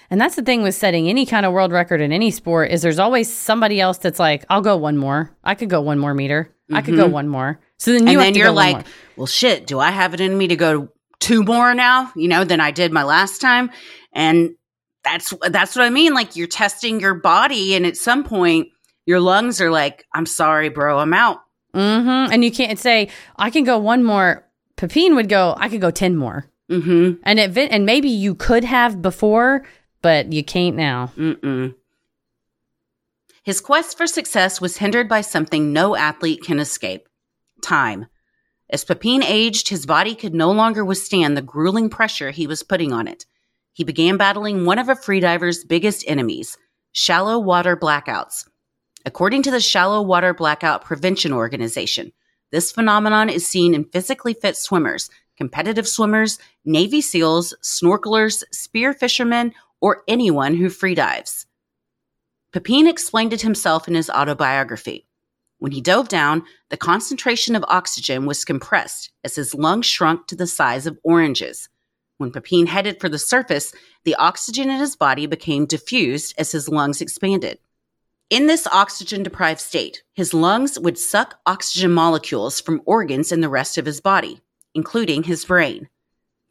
And that's the thing with setting any kind of world record in any sport is there's always somebody else that's like, I'll go one more. I could go one more meter. I could go mm-hmm. one more. So then you and then you're like, well, shit, do I have it in me to go two more now, you know, than I did my last time? And that's that's what I mean. Like you're testing your body, and at some point, your lungs are like, I'm sorry, bro, I'm out. Mm-hmm. And you can't say, I can go one more. Pepin would go, I could go 10 more. Mm-hmm. And it, and maybe you could have before, but you can't now. Mm-mm. His quest for success was hindered by something no athlete can escape time. As Pepin aged, his body could no longer withstand the grueling pressure he was putting on it. He began battling one of a freediver's biggest enemies shallow water blackouts. According to the Shallow Water Blackout Prevention Organization, This phenomenon is seen in physically fit swimmers, competitive swimmers, Navy SEALs, snorkelers, spear fishermen, or anyone who freedives. Pepin explained it himself in his autobiography. When he dove down, the concentration of oxygen was compressed as his lungs shrunk to the size of oranges. When Pepin headed for the surface, the oxygen in his body became diffused as his lungs expanded. In this oxygen deprived state, his lungs would suck oxygen molecules from organs in the rest of his body, including his brain.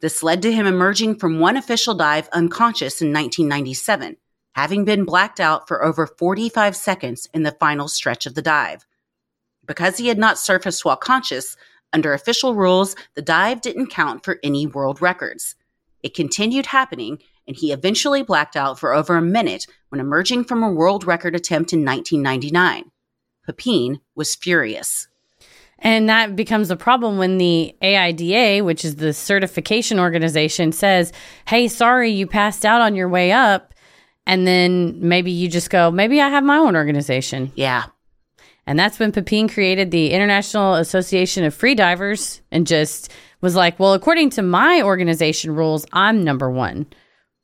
This led to him emerging from one official dive unconscious in 1997, having been blacked out for over 45 seconds in the final stretch of the dive. Because he had not surfaced while conscious, under official rules, the dive didn't count for any world records. It continued happening, and he eventually blacked out for over a minute when emerging from a world record attempt in 1999. Pepin was furious. And that becomes a problem when the AIDA, which is the certification organization, says, Hey, sorry, you passed out on your way up. And then maybe you just go, Maybe I have my own organization. Yeah. And that's when Pepin created the International Association of Freedivers and just was like, Well, according to my organization rules, I'm number one.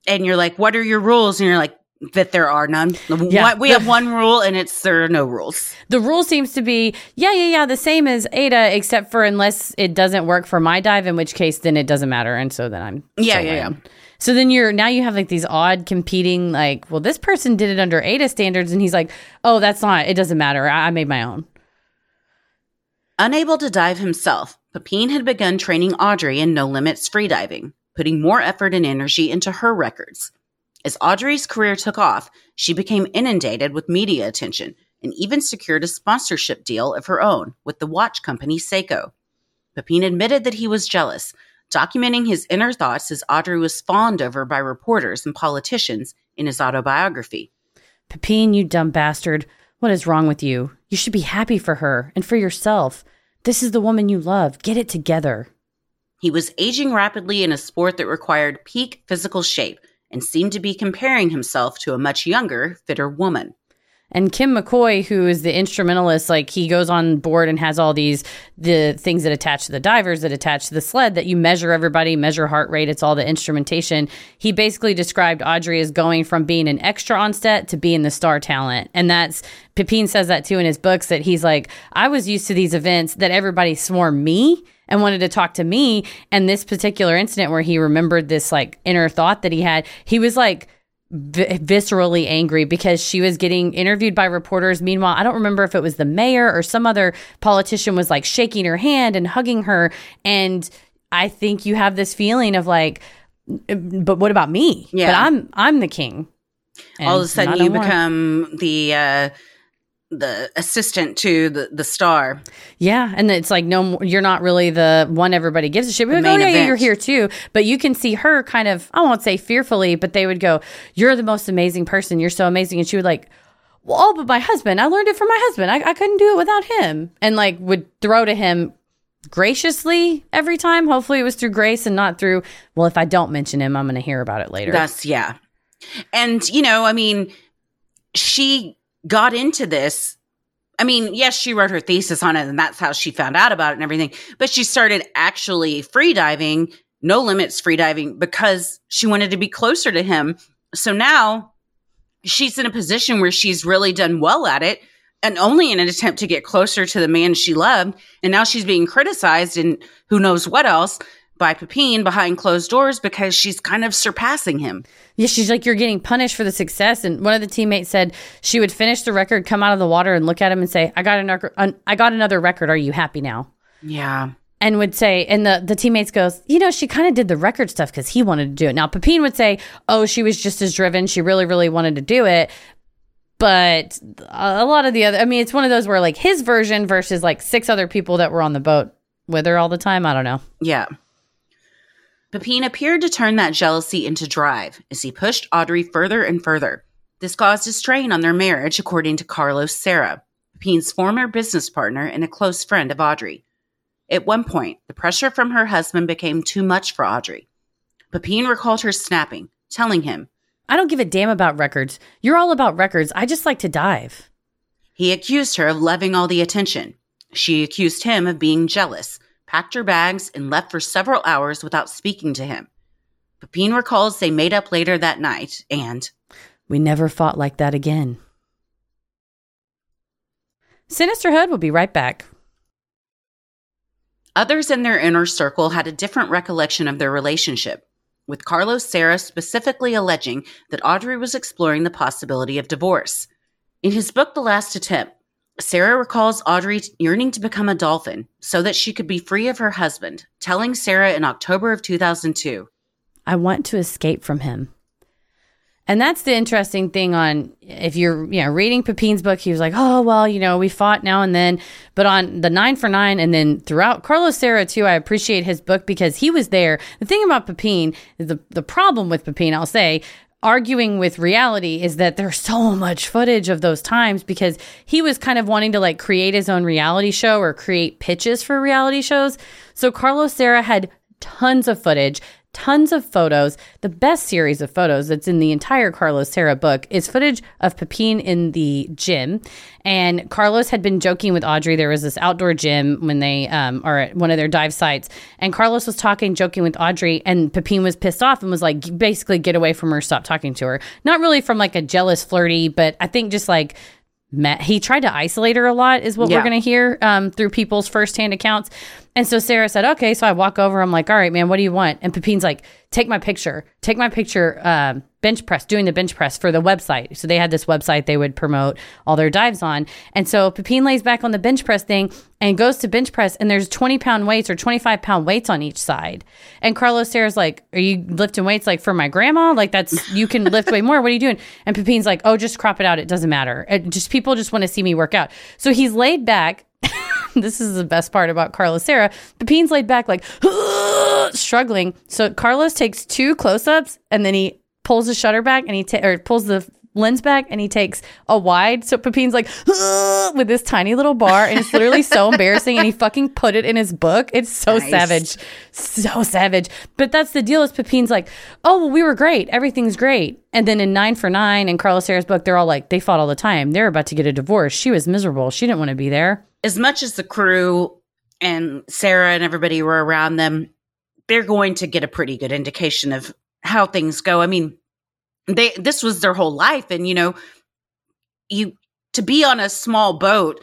And you're like, What are your rules? And you're like, that there are none. Yeah. What- We have one rule, and it's there are no rules. The rule seems to be, yeah, yeah, yeah, the same as AIDA, except for unless it doesn't work for my dive, in which case then it doesn't matter. And so then I'm Yeah, yeah, yeah. So then you're now you have like these odd competing, like, well, this person did it under AIDA standards, and he's like, oh, that's not, it doesn't matter. I, I made my own. Unable to dive himself, Pepin had begun training Audrey in No Limits freediving, putting more effort and energy into her records. As Audrey's career took off, she became inundated with media attention and even secured a sponsorship deal of her own with the watch company Seiko. Pepin admitted that he was jealous, documenting his inner thoughts as Audrey was fawned over by reporters and politicians in his autobiography. Pepin, you dumb bastard. What is wrong with you? You should be happy for her and for yourself. This is the woman you love. Get it together. He was aging rapidly in a sport that required peak physical shape and seemed to be comparing himself to a much younger, fitter woman. And Kim McCoy, who is the instrumentalist, like he goes on board and has all these the things that attach to the divers that attach to the sled that you measure everybody, measure heart rate. It's all the instrumentation. He basically described Audrey as going from being an extra on set to being the star talent, and that's Pepin says that too in his books that he's like, I was used to these events that everybody swore me and wanted to talk to me, and this particular incident where he remembered this like inner thought that he had, he was like vi- viscerally angry because she was getting interviewed by reporters. Meanwhile, I don't remember if it was the mayor or some other politician was like shaking her hand and hugging her. And I think you have this feeling of like, but what about me? Yeah. But I'm I'm the king. And All of a sudden, you become the uh, the assistant to the the star. Yeah, and it's like no, you're not really the one everybody gives a shit. Like, oh yeah, you're here too. But you can see her kind of, I won't say fearfully, but they would go, "You're the most amazing person. You're so amazing," and she would like, "Well, oh, but my husband. I learned it from my husband. I, I couldn't do it without him." And like would throw to him graciously every time. Hopefully, it was through grace and not through. Well, if I don't mention him, I'm going to hear about it later. That's yeah. And you know, I mean, she got into this. I mean, yes, she wrote her thesis on it, and that's how she found out about it and everything. But she started actually freediving, no limits freediving, because she wanted to be closer to him. So now she's in a position where she's really done well at it and only in an attempt to get closer to the man she loved. And now she's being criticized and who knows what else by Pepin behind closed doors because she's kind of surpassing him. Yeah, she's like, you're getting punished for the success. And one of the teammates said she would finish the record, come out of the water, and look at him and say, "I got another, I got another record. Are you happy now?" Yeah. And would say, and the the teammates goes, you know, she kind of did the record stuff because he wanted to do it. Now Pepin would say, oh, she was just as driven. She really, really wanted to do it. But a lot of the other, I mean, it's one of those where like his version versus like six other people that were on the boat with her all the time. I don't know. Yeah. Pepin appeared to turn that jealousy into drive as he pushed Audrey further and further. This caused a strain on their marriage, according to Carlos Serra, Pepin's former business partner and a close friend of Audrey. At one point, the pressure from her husband became too much for Audrey. Pepin recalled her snapping, telling him I don't give a damn about records. You're all about records. I just like to dive. he accused her of loving all the attention. She accused him of being jealous, packed her bags, and left for several hours without speaking to him. Pepin recalls they made up later that night and We never fought like that again. Sinisterhood will be right back. Others in their inner circle had a different recollection of their relationship, with Carlos Serra specifically alleging that Audrey was exploring the possibility of divorce. In his book, The Last Attempt, Serra recalls Audrey yearning to become a dolphin so that she could be free of her husband, telling Serra in October of 2002 I want to escape from him. And that's the interesting thing on if you're you know reading Pepin's book, he was like, Oh well, you know, we fought now and then. But on the nine for nine and then throughout Carlos Serra too, I appreciate his book because he was there. The thing about Pepin, the the problem with Pepin, I'll say, arguing with reality is that there's so much footage of those times because he was kind of wanting to like create his own reality show or create pitches for reality shows. So Carlos Serra had tons of footage tons of photos. The best series of photos that's in the entire Carlos Serra book is footage of Pepin in the gym. And Carlos had been joking with Audrey. There was this outdoor gym when they um, are at one of their dive sites. And Carlos was talking, joking with Audrey. And Pepin was pissed off and was like, basically, get away from her, stop talking to her. Not really from like a jealous, flirty, but I think just like met he tried to isolate her a lot is what Yeah. we're going to hear um, through people's firsthand accounts and so serra said okay. So i walk over i'm like all right man what do you want? And pepin's like take my picture. Take my picture um, bench press doing the bench press for the website. So they had this website they would promote all their dives on. And so pepin lays back on the bench press thing and goes to bench press and there's 20 pound weights or 25 pound weights on each side. And carlos serra's like are you lifting weights like for my grandma? Like that's you can lift way more. What are you doing? And pepin's like oh just crop it out. It doesn't matter. It just people just want to see me work out. So he's laid back this is the best part about Carlos Serra. Pepin's laid back, like struggling. So Carlos takes two close ups and then he pulls the shutter back and he ta- or pulls the lens back and he takes a wide. So Pepin's like with this tiny little bar and it's literally so embarrassing. And he fucking put it in his book. It's so Nice. savage, so savage. But that's the deal. Is Pepin's like, oh well, we were great. Everything's great. And then in Nine for Nine and Carlos Serra's book, they're all like, they fought all the time. They're about to get a divorce. She was miserable. She didn't want to be there. as much as the crew and Serra and everybody were around them, they're going to get a pretty good indication of how things go. I mean, they this was their whole life, and you know, you to be on a small boat,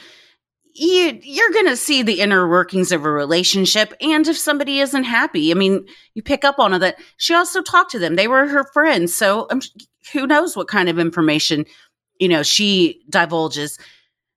you you're going to see the inner workings of a relationship, and if somebody isn't happy, I mean, you pick up on. That she also talked to them; they were her friends, so um, who knows what kind of information you know she divulges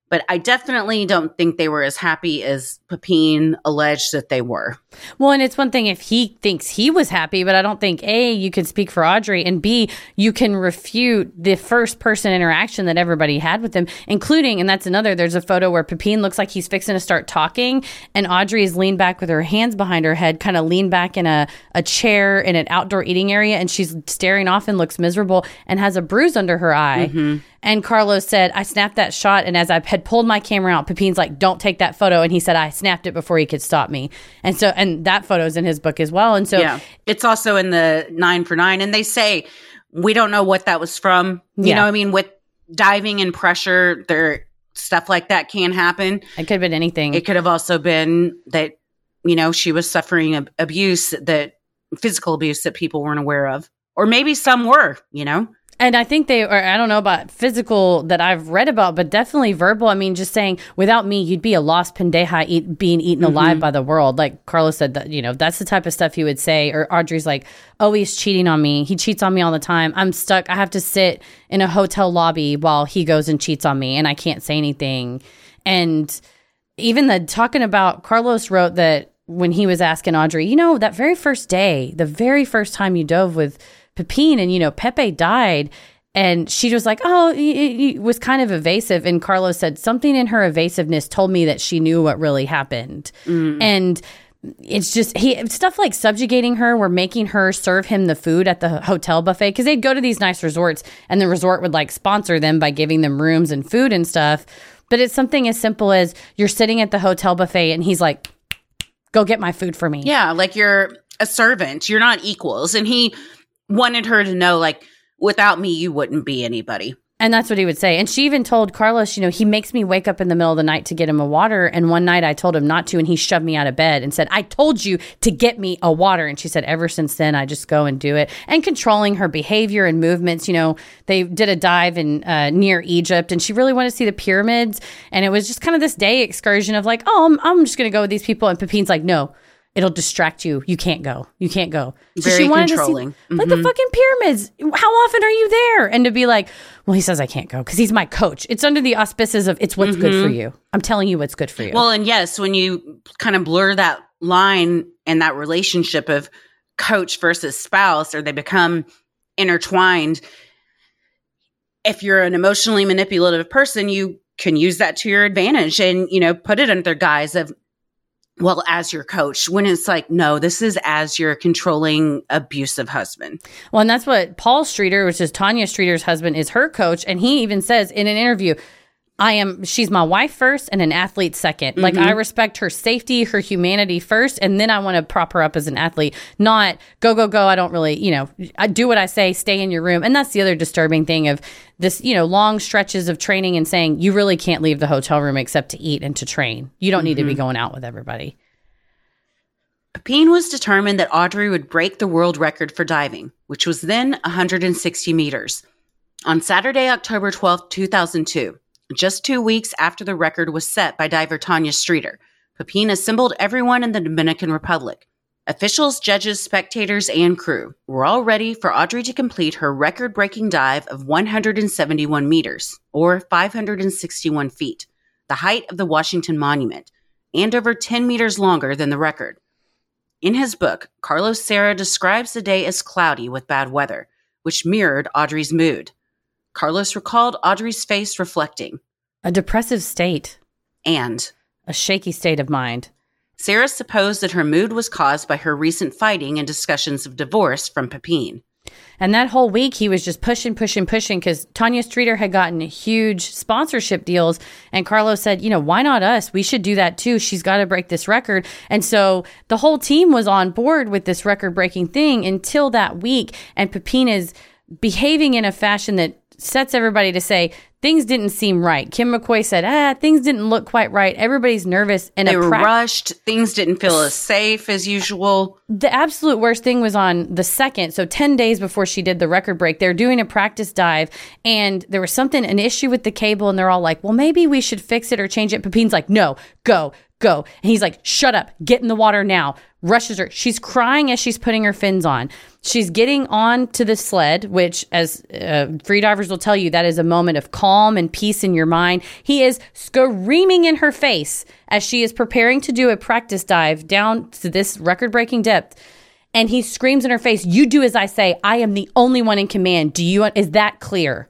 but I definitely don't think they were as happy as Pepin alleged that they were. Well, and it's one thing if he thinks he was happy, but I don't think A, you can speak for Audrey, and B, you can refute the first person interaction that everybody had with him, including, and that's another, there's a photo where Pepin looks like he's fixing to start talking, and Audrey is leaned back with her hands behind her head, kind of leaned back in a, a chair in an outdoor eating area, and she's staring off and looks miserable and has a bruise under her eye. Mm-hmm. And Carlos said, I snapped that shot. And as I had pulled my camera out, Pepin's like, don't take that photo. And he said, I snapped it before he could stop me. And so, and that photo's in his book as well. And so, yeah. It's also in the nine for nine. And they say, we don't know what that was from. You Yeah. know, what I mean, with diving and pressure, there stuff like that can happen. it could have been anything. It could have also been that, you know, she was suffering ab- abuse that physical abuse that people weren't aware of. Or maybe some were, you know? And I think they, or I don't know about physical that I've read about, but definitely verbal. I mean, just saying, without me, you'd be a lost pendeja eat, being eaten mm-hmm. alive by the world. Like Carlos said, that you know, that's the type of stuff he would say. Or Audrey's like, oh, he's cheating on me. He cheats on me all the time. I'm stuck. I have to sit in a hotel lobby while he goes and cheats on me, and I can't say anything. And even the talking about Carlos wrote that when he was asking Audrey, you know, that very first day, the very first time you dove with Pepin and, you know, Pepe died. And she was like, oh, it was kind of evasive. And Carlos said something in her evasiveness told me that she knew what really happened. Mm. And it's just he stuff like subjugating her or making her serve him the food at the hotel buffet because they'd go to these nice resorts and the resort would like sponsor them by giving them rooms and food and stuff but it's something as simple as you're sitting at the hotel buffet and he's like go get my food for me Yeah, like you're a servant. You're not equals. And he wanted her to know, like, without me, you wouldn't be anybody. And that's what he would say. And she even told Carlos, you know, he makes me wake up in the middle of the night to get him a water. And one night I told him not to, and he shoved me out of bed and said, I told you to get me a water. And she said, ever since then, I just go and do it. And controlling her behavior and movements. You know, they did a dive in uh, near Egypt, and she really wanted to see the pyramids. And it was just kind of this day excursion of like, oh, I'm, I'm just going to go with these people. And Pepin's like, no, it'll distract you. You can't go. You can't go. So Very she wanted controlling. to see like mm-hmm. the fucking pyramids. How often are you there? And to be like, well, he says I can't go because he's my coach. It's under the auspices of it's what's mm-hmm. good for mm-hmm. you. I'm telling you what's good for you. Well, and yes, when you kind of blur that line and that relationship of coach versus spouse, or they become intertwined. If you're an emotionally manipulative person, you can use that to your advantage and you know put it under guise of well as your coach when it's like no this is as your controlling abusive husband. Well and that's what paul streeter which is tanya streeter's husband is her coach. And he even says in an interview I am she's my wife first and an athlete 2nd mm-hmm. Like I respect her safety, her humanity first, and then I want to prop her up as an athlete. Not go go go. I don't really, you know, I do what I say, stay in your room. And that's the other disturbing thing of this, you know, long stretches of training and saying you really can't leave the hotel room except to eat and to train. You don't mm-hmm. need to be mm-hmm. going out with everybody. Pepin was determined that Audrey would break the world record for diving, which was then 160 meters. On Saturday, October 12, 2002, just two weeks after the record was set by diver Tanya Streeter, Pepin assembled everyone in the Dominican Republic. Officials, judges, spectators, and crew were all ready for Audrey to complete her record breaking dive of 171 meters, or 561 feet, the height of the Washington Monument, and over 10 meters longer than the record. In his book, Carlos Serra describes the day as cloudy with bad weather, which mirrored Audrey's mood. Carlos recalled Audrey's face reflecting a depressive state and a shaky state of mind. Serra supposed that her mood was caused by her recent fighting and discussions of divorce from Pepin. And that whole week, he was just pushing, pushing, pushing because Tanya Streeter had gotten huge sponsorship deals. And Carlos said, you know, why not us? We should do that too. She's got to break this record. And so the whole team was on board with this record breaking thing until that week. And Pepin is behaving in a fashion that sets everybody to say things didn't seem right. Kim McCoy said, ah, things didn't look quite right. Everybody's nervous and they were pra- rushed. Things didn't feel as safe as usual. The absolute worst thing was on the second, so ten days before she did the record break. They're doing a practice dive, and there was something an issue with the cable, and they're all like, "Well, maybe we should fix it or change it." Pepin's like, "No, go." Go. And he's like, shut up, get in the water now. Rushes her. She's crying as she's putting her fins on. She's getting on to the sled, which, as uh, freedivers will tell you, that is a moment of calm and peace in your mind. He is screaming in her face as she is preparing to do a practice dive down to this record breaking depth. And he screams in her face, You do as I say. I am the only one in command. Do you, is that clear?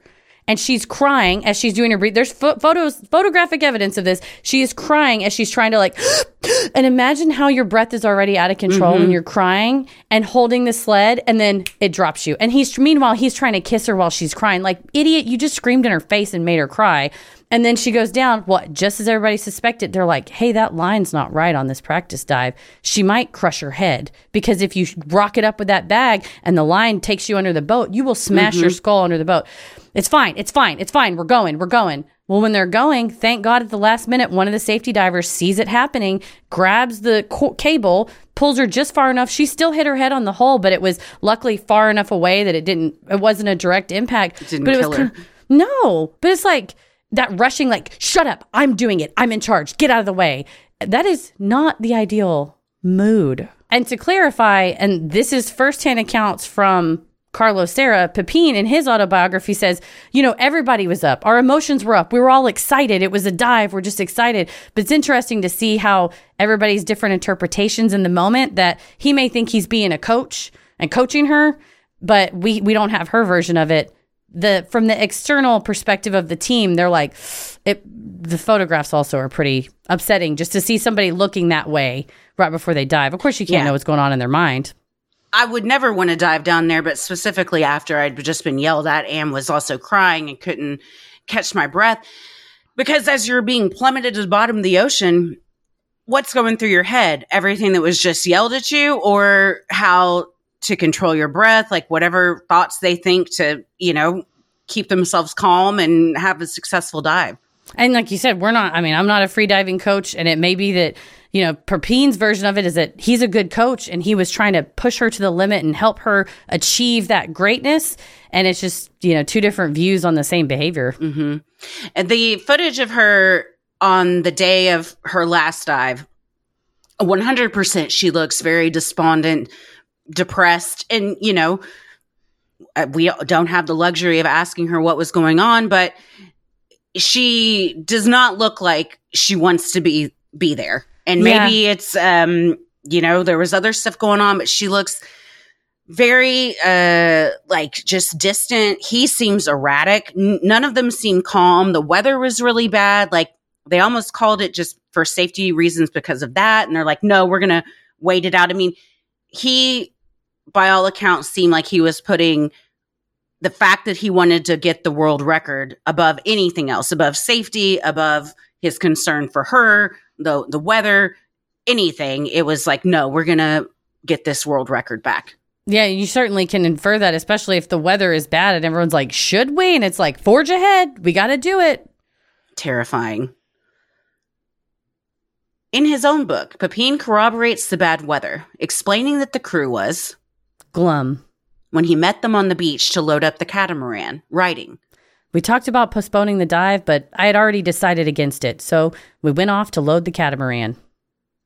and she's crying as she's doing her breathing. There's photos, photographic evidence of this. She is crying as she's trying to like, and imagine how your breath is already out of control mm-hmm. when you're crying and holding the sled, and then it drops you. And he's meanwhile he's trying to kiss her while she's crying. Like idiot, you just screamed in her face and made her cry. And then she goes down. What? Just as everybody suspected, they're like, hey, that line's not right on this practice dive. She might crush her head because if you rock it up with that bag and the line takes you under the boat, you will smash mm-hmm. your skull under the boat. It's fine. It's fine. It's fine. We're going. We're going. Well, when they're going, thank God at the last minute, one of the safety divers sees it happening, grabs the co- cable, pulls her just far enough. She still hit her head on the hole, but it was luckily far enough away that it didn't, it wasn't a direct impact. It didn't but it was kill her. no, but it's like, that rushing, like, shut up, I'm doing it, I'm in charge, get out of the way. That is not the ideal mood. And to clarify, and this is firsthand accounts from Carlos Serra, Pepin in his autobiography says, you know, everybody was up. Our emotions were up. We were all excited. It was a dive. We're just excited. But it's interesting to see how everybody's different interpretations in the moment that he may think he's being a coach and coaching her, but we we don't have her version of it the from the external perspective of the team, they're like, it. The photographs also are pretty upsetting just to see somebody looking that way right before they dive. Of course, you can't yeah. know what's going on in their mind. I would never want to dive down there, but specifically after I'd just been yelled at and was also crying and couldn't catch my breath. Because as you're being plummeted to the bottom of the ocean, what's going through your head? Everything that was just yelled at you, or how to control your breath, like whatever thoughts they think to, you know, keep themselves calm and have a successful dive. And like you said, we're not, I mean, I'm not a free diving coach. And it may be that, you know, Pepin's version of it is that he's a good coach and he was trying to push her to the limit and help her achieve that greatness. And it's just, you know, two different views on the same behavior. Mm-hmm. And the footage of her on the day of her last dive, 100% she looks very despondent, depressed. And, you know, uh, we don't have the luxury of asking her what was going on, but she does not look like she wants to be be there. And maybe yeah. it's um you know there was other stuff going on but she looks very uh like just distant. He seems erratic. N- none of them seem calm. The weather was really bad. Like they almost called it just for safety reasons because of that and they're like no, we're going to wait it out. I mean, he by all accounts seemed like he was putting the fact that he wanted to get the world record above anything else, above safety, above his concern for her, the the weather, anything, it was like, no, we're gonna get this world record back. Yeah, you certainly can infer that, especially if the weather is bad and everyone's like, should we? And it's like, forge ahead, we got to do it. Terrifying. In his own book, Pepin corroborates the bad weather, explaining that the crew was glum when he met them on the beach to load up the catamaran, writing, We talked about postponing the dive, but I had already decided against it, so we went off to load the catamaran.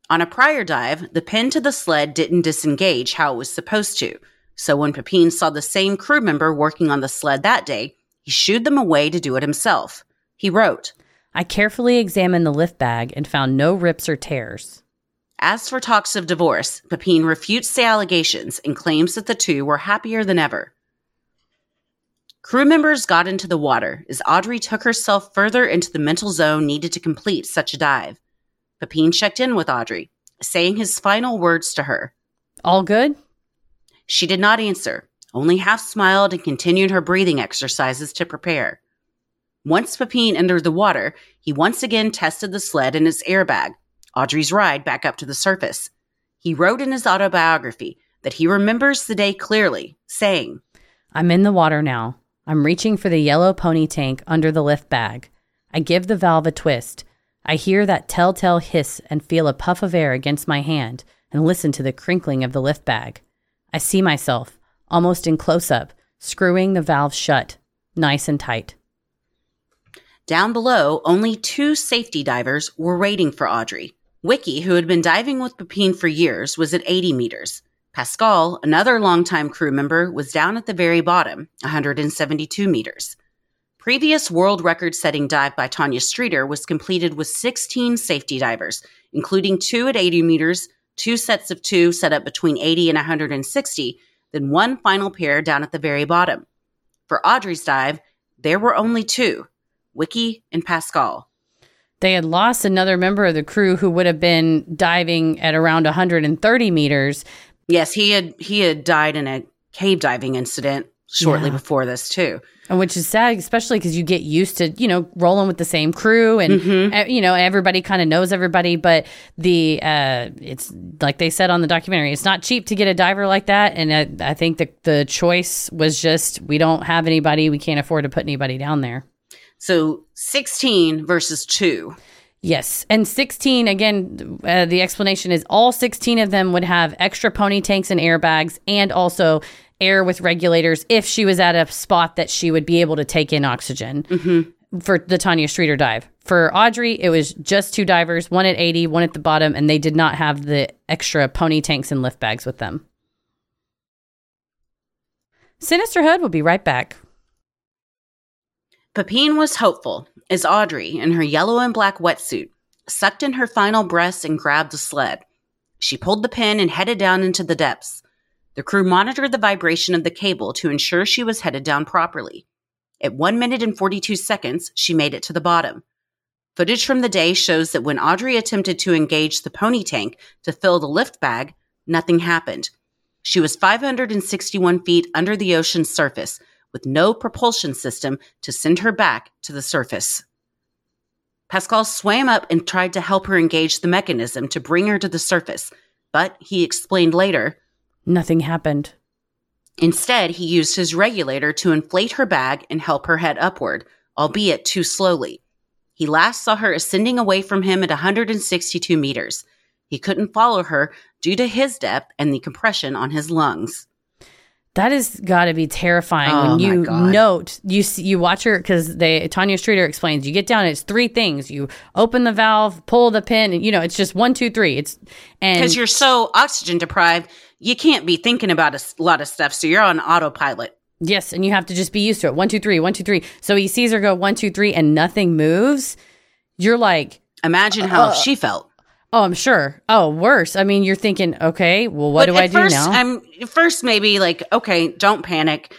On a prior dive, the pin to the sled didn't disengage how it was supposed to. So when Pepin saw the same crew member working on the sled that day, he shooed them away to do it himself. He wrote, I carefully examined the lift bag and found no rips or tears. As for talks of divorce, Pepin refutes the allegations and claims that the two were happier than ever. Crew members got into the water as Audrey took herself further into the mental zone needed to complete such a dive. Pepin checked in with Audrey, saying his final words to her. All good? She did not answer, only half smiled and continued her breathing exercises to prepare. Once Pepin entered the water, he once again tested the sled and its airbag, Audrey's ride back up to the surface. He wrote in his autobiography that he remembers the day clearly, saying, I'm in the water now. I'm reaching for the yellow pony tank under the lift bag. I give the valve a twist. I hear that telltale hiss and feel a puff of air against my hand and listen to the crinkling of the lift bag. I see myself, almost in close up, screwing the valve shut, nice and tight. Down below, only two safety divers were waiting for Audrey. Wiki, who had been diving with Pepin for years, was at 80 meters. Pascal, another longtime crew member, was down at the very bottom, 172 meters. Previous world record setting dive by Tanya Streeter was completed with 16 safety divers, including two at 80 meters, two sets of two set up between 80 and 160, then one final pair down at the very bottom. For Audrey's dive, there were only two Wiki and Pascal. They had lost another member of the crew who would have been diving at around 130 meters. Yes, he had he had died in a cave diving incident shortly yeah. before this too. And which is sad, especially because you get used to, you know, rolling with the same crew and, mm-hmm. you know, everybody kind of knows everybody. But the, uh, it's like they said on the documentary, it's not cheap to get a diver like that. And I, I think the, the choice was just, we don't have anybody, we can't afford to put anybody down there. So 16 versus 2. Yes. And 16, again, uh, the explanation is all 16 of them would have extra pony tanks and airbags and also air with regulators if she was at a spot that she would be able to take in oxygen mm-hmm. for the Tanya Streeter dive. For Audrey, it was just two divers, one at 80, one at the bottom, and they did not have the extra pony tanks and lift bags with them. Sinisterhood will be right back. Pepin was hopeful as Audrey, in her yellow and black wetsuit, sucked in her final breaths and grabbed the sled. She pulled the pin and headed down into the depths. The crew monitored the vibration of the cable to ensure she was headed down properly. At 1 minute and 42 seconds, she made it to the bottom. Footage from the day shows that when Audrey attempted to engage the pony tank to fill the lift bag, nothing happened. She was 561 feet under the ocean's surface, with no propulsion system to send her back to the surface. Pascal swam up and tried to help her engage the mechanism to bring her to the surface, but he explained later Nothing happened. Instead, he used his regulator to inflate her bag and help her head upward, albeit too slowly. He last saw her ascending away from him at 162 meters. He couldn't follow her due to his depth and the compression on his lungs. That has got to be terrifying Oh, when you note you see, you watch her because they Tanya Streeter explains you get down it's three things you open the valve pull the pin and you know it's just one two three it's and Because you're so oxygen deprived, you can't be thinking about a lot of stuff. So you're on autopilot. yes and you have to just be used to it one two three one two three so he sees her go one two three and nothing moves you're like Imagine how Uh, she felt. Oh I'm sure oh worse I mean you're thinking okay well what But do I do first, now I'm first maybe like, okay, don't panic.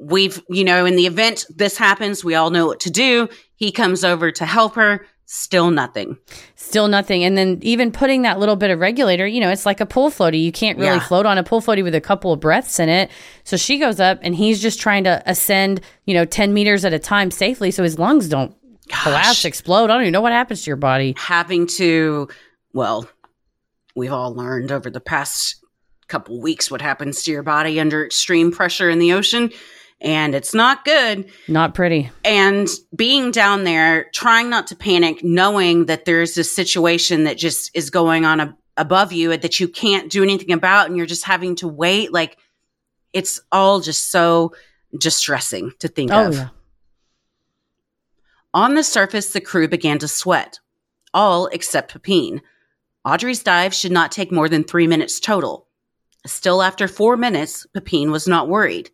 We've, you know, in the event this happens, we all know what to do. He comes over to help her. Still nothing. still nothing. And then even putting that little bit of regulator, you know, it's like a pull floaty. You can't really Yeah. float on a pull floaty with a couple of breaths in it. So she goes up and he's just trying to ascend, you know, 10 meters at a time safely so his lungs don't collapse, explode. I don't even know what happens to your body. Having to, well, we've all learned over the past couple weeks what happens to your body under extreme pressure in the ocean, and it's not good. Not pretty. and being down there trying not to panic knowing that there's this situation that just is going on ab- above you that you can't do anything about and you're just having to wait like it's all just so distressing to think Oh, of yeah. on the surface the crew began to sweat all except Pepin audrey's dive should not take more than three minutes total still after four minutes Pepin was not worried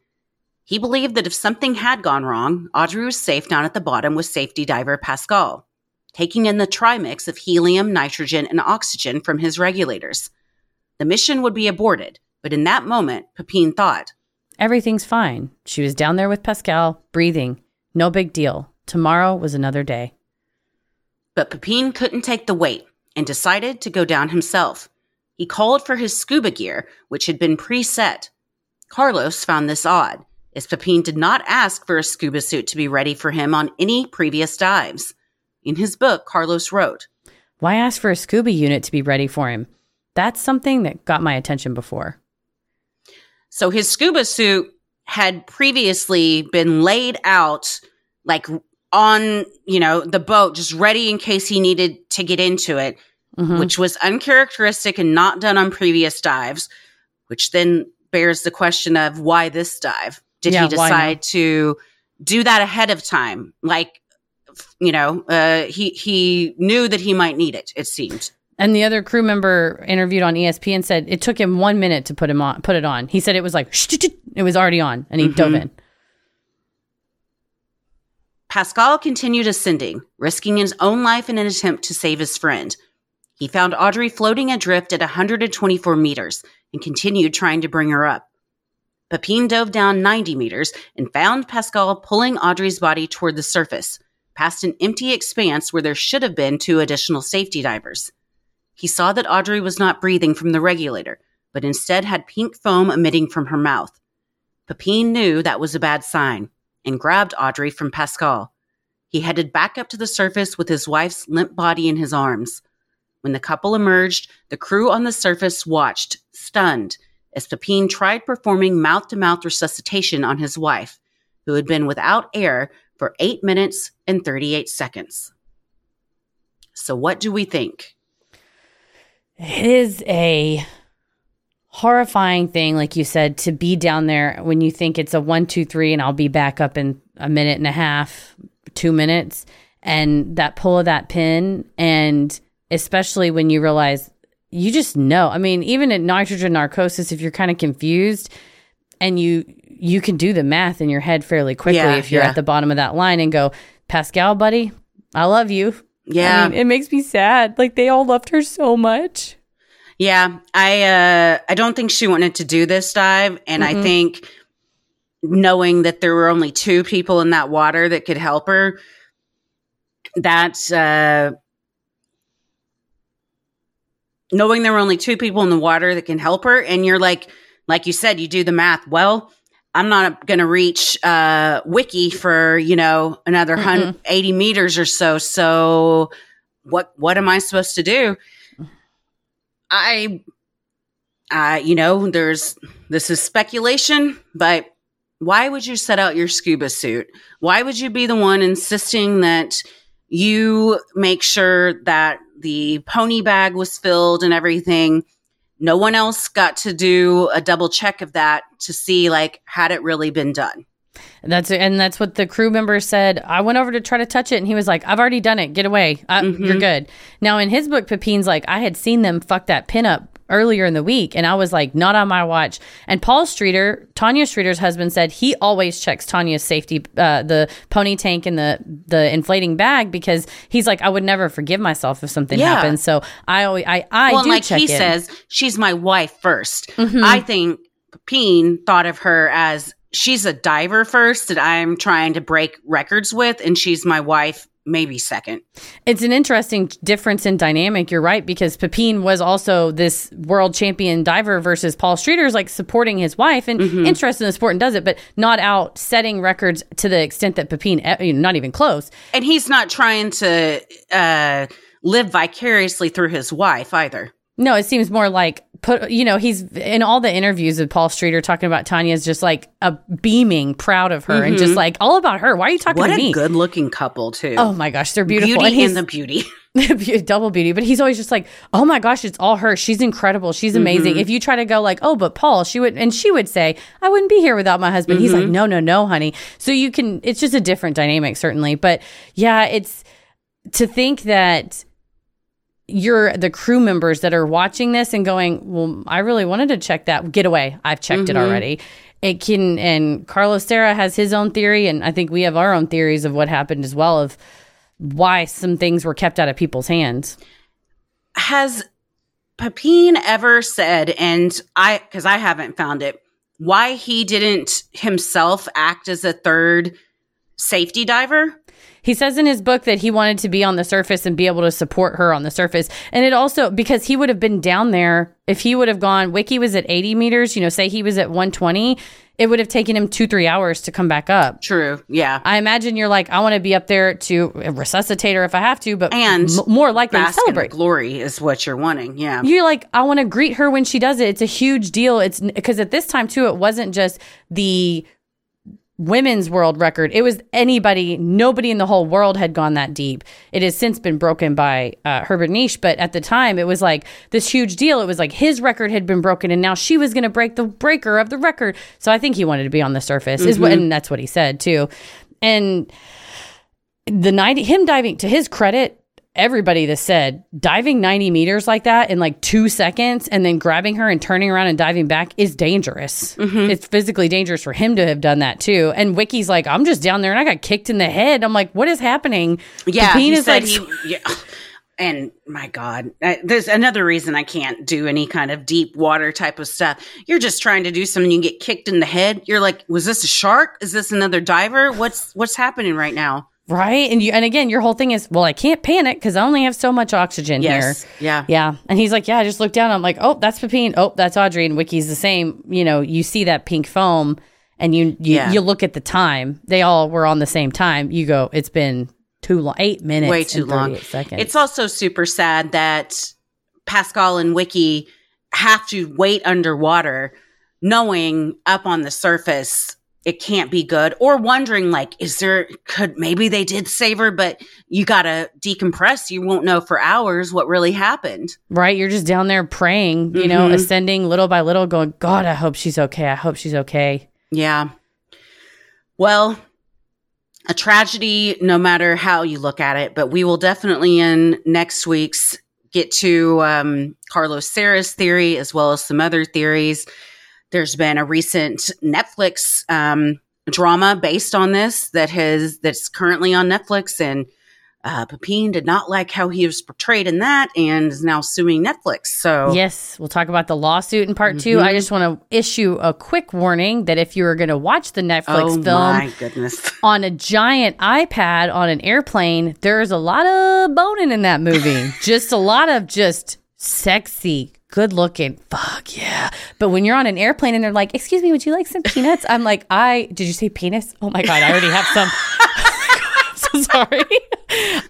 he believed that if something had gone wrong, Audrey was safe down at the bottom with safety diver Pascal, taking in the trimix of helium, nitrogen, and oxygen from his regulators. The mission would be aborted, but in that moment, Pepin thought, Everything's fine. She was down there with Pascal, breathing. No big deal. Tomorrow was another day. but Pepin couldn't take the weight and decided to go down himself. He called for his scuba gear, which had been preset. Carlos found this odd, as Pepin did not ask for a scuba suit to be ready for him on any previous dives. In his book, Carlos wrote, Why ask for a scuba unit to be ready for him? That's something that got my attention before. So his scuba suit had previously been laid out like on, you know, the boat just ready in case he needed to get into it, Mhm. which was uncharacteristic and not done on previous dives, which then bears the question of why this dive? Did Yeah, he decide to do that ahead of time? Like you know, uh, he he knew that he might need it. It seemed. And the other crew member interviewed on ESPN said it took him one minute to put him on, put it on. He said it was like it was already on, and he dove in. Pascal continued ascending, risking his own life in an attempt to save his friend. He found Audrey floating adrift at 124 meters and continued trying to bring her up. Pepin dove down 90 meters and found Pascal pulling Audrey's body toward the surface, past an empty expanse where there should have been two additional safety divers. He saw that Audrey was not breathing from the regulator, but instead had pink foam emitting from her mouth. Pepin knew that was a bad sign and grabbed Audrey from Pascal. He headed back up to the surface with his wife's limp body in his arms. When the couple emerged, the crew on the surface watched, stunned, as Pepin tried performing mouth to mouth resuscitation on his wife, who had been without air for 8 minutes and 38 seconds. So, what do we think? It is a horrifying thing, like you said, to be down there when you think it's a one, two, three, and I'll be back up in a minute and a half, two minutes, and that pull of that pin, and especially when you realize you just know. I mean, even at nitrogen narcosis, if you're kind of confused and you you can do the math in your head fairly quickly Yeah, if you're yeah. at the bottom of that line and go, Pascal, buddy, I love you. Yeah. I mean, it makes me sad. Like they all loved her so much. Yeah, I uh I don't think she wanted to do this dive and I Mm-mm. think knowing that there were only two people in that water that could help her that's uh knowing there were only two people in the water that can help her and you're like like you said you do the math well i'm not going to reach uh wiki for you know another Mm-mm. 180 meters or so so what what am i supposed to do i uh, you know, there's this is speculation, but why would you set out your scuba suit? Why would you be the one insisting that you make sure that the pony bag was filled and everything? No one else got to do a double check of that to see like had it really been done. That's and that's what the crew member said. I went over to try to touch it, and he was like, "I've already done it. Get away. Uh, Mm-hmm. You're good." Now in his book, Pepin's like, "I had seen them fuck that pin up earlier in the week, and I was like, not on my watch." And Paul Streeter, Tanya Streeter's husband, said he always checks Tanya's safety, uh, the pony tank and the the inflating bag because he's like, I would never forgive myself if something Yeah. happened. So I always, I, I well, do like check he in. Mm-hmm. says, she's my wife 1st I think Pepin thought of her as she's a diver first that I'm trying to break records with, and she's my wife maybe second. It's an interesting difference in dynamic. You're right because Pepin was also this world champion diver versus Paul Streeter's like supporting his wife and Mm-hmm. interested in the sport and does it, but not out setting records to the extent that Pepin, eh, you know, not even close. And he's not trying to uh, live vicariously through his wife either. No, it seems more like put. You know, he's in all the interviews with Paul Streeter talking about Tanya's just like a beaming, proud of her, and just like all about her. Why are you talking Mm-hmm. What to a me? good looking couple, too. Oh my gosh, they're beautiful. Beauty and and, the beauty. double beauty, but he's always just like, oh my gosh, it's all her. She's incredible. She's amazing. Mm-hmm. If you try to go like, oh, but Paul, she would, and she would say, I wouldn't be here without my husband. He's like, Mm-hmm. no, no, no, honey. So you can, it's just a different dynamic, certainly. But yeah, it's to think that you're the crew members that are watching this and going, well, I really wanted to check that. Get away. I've checked it mm-hmm. already. It can, and Carlos Serra has his own theory, and I think we have our own theories of what happened as well of why some things were kept out of people's hands. Has Pepin ever said, and I, because I haven't found it, why he didn't himself act as a third safety diver? He says in his book that he wanted to be on the surface and be able to support her on the surface. And it also, because he would have been down there, if he would have gone, Wiki was at 80 meters, you know, say he was at 120, it would have taken him two, three hours to come back up. True. Yeah. I imagine you're like, I want to be up there to resuscitate her if I have to, but And m- more likely to Bask in the celebrate. glory is what you're wanting. Yeah. You're like, I want to greet her when she does it. It's a huge deal. It's because at this time too, it wasn't just the women's world record. It was anybody, nobody in the whole world had gone that deep. It has since been broken by uh, Herbert Nitsch, but at the time it was like this huge deal. It was like his record had been broken, and now she was going to break the breaker of the record. So I think he wanted to be on the surface, is what, and that's what he said too. And the 90 him diving to his credit everybody that said diving 90 meters like that in like two seconds and then grabbing her and turning around and diving back is dangerous it's physically dangerous for him to have done that too and wiki's like i'm just down there and i got kicked in the head i'm like what is happening Yeah. Pepin He said like he, yeah. And my God, uh, there's another reason I can't do any kind of deep water type of stuff. You're just trying to do something, you get kicked in the head. You're like, was this a shark? Is this another diver? What's what's happening right now? Right and you and again your whole thing is well i can't panic because i only have so much oxygen Yes. here Yeah. Yeah. And he's like, Yeah, I just looked down. I'm like, Oh, that's Pepin. Oh, that's Audrey. And Wiki's the same. You know, you see that pink foam and you you, Yeah. you look at the time. They all were on the same time. You go, It's been too long. Eight minutes. way too long. Seconds. It's also super sad that Pascal and Wiki have to wait underwater, knowing up on the surface it can't be good, or wondering like, is there could maybe they did save her, but you gotta decompress. You won't know for hours what really happened. right. You're just down there praying, you know, Mhm. ascending little by little, going, God, I hope she's okay. I hope she's okay. Yeah. Well, a tragedy, no matter how you look at it, but we will definitely in next week's get to um, Carlos Serra's theory as well as some other theories. There's been a recent Netflix um, drama based on this that has that's currently on Netflix, and uh, Pepin did not like how he was portrayed in that, and is now suing Netflix. So Yes, we'll talk about the lawsuit in part two. Mhm. I just want to issue a quick warning that if you are going to watch the Netflix oh film, my goodness. on a giant iPad on an airplane, there's a lot of boning in that movie. just a lot of just sexy, good looking. Fuck yeah. But when you're on an airplane and they're like, excuse me, would you like some peanuts? I'm like, I, did you say penis? Oh my God, I already have some. So Sorry.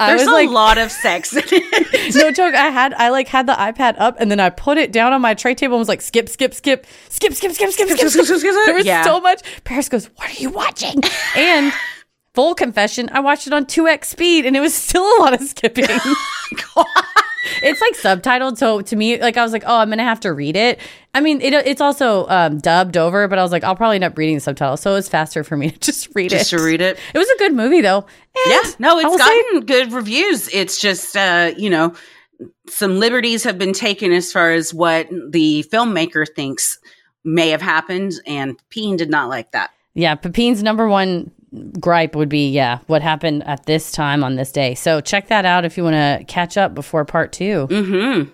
I There's was a like, lot of sex in it. no joke. I had, I like had the iPad up and then I put it down on my tray table and was like, skip, skip, skip, skip, skip, skip, skip, skip, skip. Skip." There was Yeah. so much. Paris goes, what are you watching? And full confession, I watched it on 2x speed and it was still a lot of skipping. It's like subtitled. So to me, like I was like, oh, I'm going to have to read it. I mean, it, it's also um, dubbed over, but I was like, I'll probably end up reading the subtitles. So it was faster for me to just read Just it. to read it. It was a good movie though. And Yeah, no, it's will say- gotten good reviews. It's just, uh, you know, some liberties have been taken as far as what the filmmaker thinks may have happened, and Peen did not like that. Yeah, Pepin's number one gripe would be, yeah, what happened at this time on this day. So check that out if you want to catch up before part two. Mm-hmm.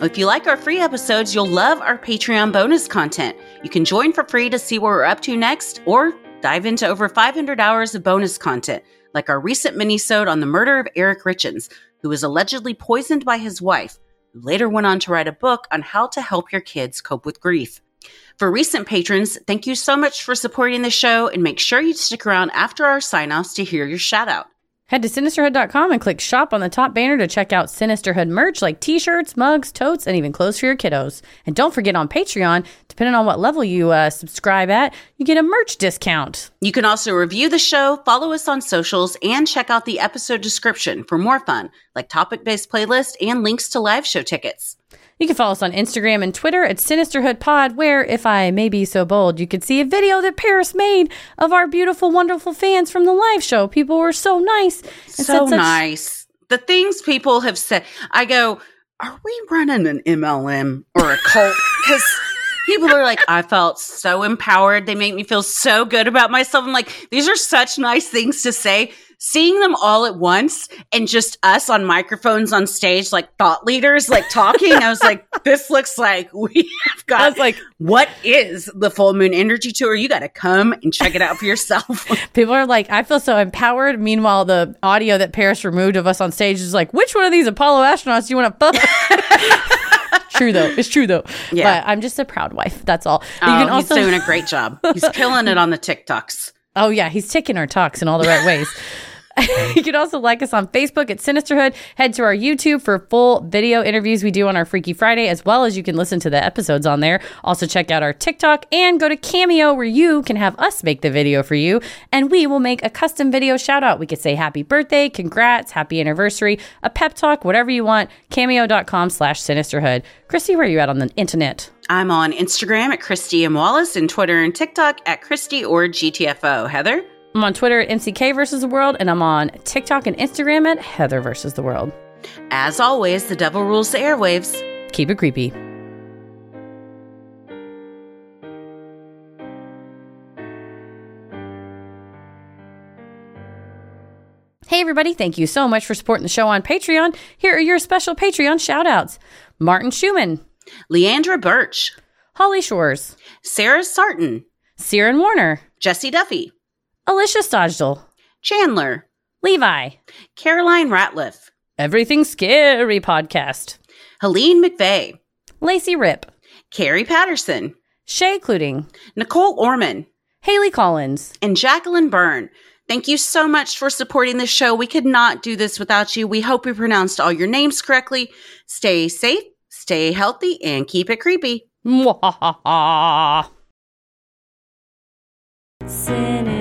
If you like our free episodes, you'll love our Patreon bonus content. You can join for free to see what we're up to next, or dive into over 500 hours of bonus content, like our recent minisode on the murder of Eric Richins, who was allegedly poisoned by his wife, later went on to write a book on how to help your kids cope with grief. For recent patrons, thank you so much for supporting the show, and make sure you stick around after our sign-offs to hear your shout out. Head to sinisterhood.com and click shop on the top banner to check out Sinisterhood merch like t shirts, mugs, totes, and even clothes for your kiddos. And don't forget on Patreon, depending on what level you uh, subscribe at, you get a merch discount. You can also review the show, follow us on socials, and check out the episode description for more fun, like topic based playlist and links to live show tickets. You can follow us on Instagram and Twitter at Sinisterhood Pod, where, if I may be so bold, you could see a video that Paris made of our beautiful, wonderful fans from the live show. People were so nice. So such- nice. The things people have said, I go, are we running an MLM or a cult? Because people are like, I felt so empowered. They make me feel so good about myself. I'm like, these are such nice things to say. Seeing them all at once and just us on microphones on stage, like thought leaders, like talking, I was like, this looks like we have got I was like, what is the full moon energy tour? You got to come and check it out for yourself. people are like, I feel so empowered. Meanwhile, the audio that Paris removed of us on stage is like, which one of these Apollo astronauts do you want to fuck? true though. It's true though. Yeah. But I'm just a proud wife. That's all. Oh, you can also he's doing a great job. He's killing it on the TikToks. Oh yeah, he's ticking our talks in all the right ways. you can also like us on Facebook at Sinisterhood. Head to our YouTube for full video interviews we do on our Freaky Friday, as well as you can listen to the episodes on there. Also, check out our TikTok and go to Cameo where you can have us make the video for you, and we will make a custom video shout out. We could say happy birthday, congrats, happy anniversary, a pep talk, whatever you want. Cameo.com slash Sinisterhood. Christy, where are you at on the internet? I'm on Instagram at Christy M. Wallace and Twitter and TikTok at Christy or GTFO. Heather? I'm on Twitter at MCK versus the world, and I'm on TikTok and Instagram at Heather versus the world. As always, the devil rules the airwaves. Keep it creepy. Hey, everybody, thank you so much for supporting the show on Patreon. Here are your special Patreon shout outs Martin Schumann, Leandra Birch, Holly Shores, Sarah Sarton, Ciaran Warner, Jesse Duffy, Alicia Stojdal, Chandler, Levi, Caroline Ratliff, Everything Scary Podcast, Helene McVeigh, Lacey Rip, Carrie Patterson, Shay Cluting, Nicole Orman, Haley Collins, and Jacqueline Byrne. Thank you so much for supporting the show. We could not do this without you. We hope we pronounced all your names correctly. Stay safe, stay healthy, and keep it creepy. Mwahaha. Sinister.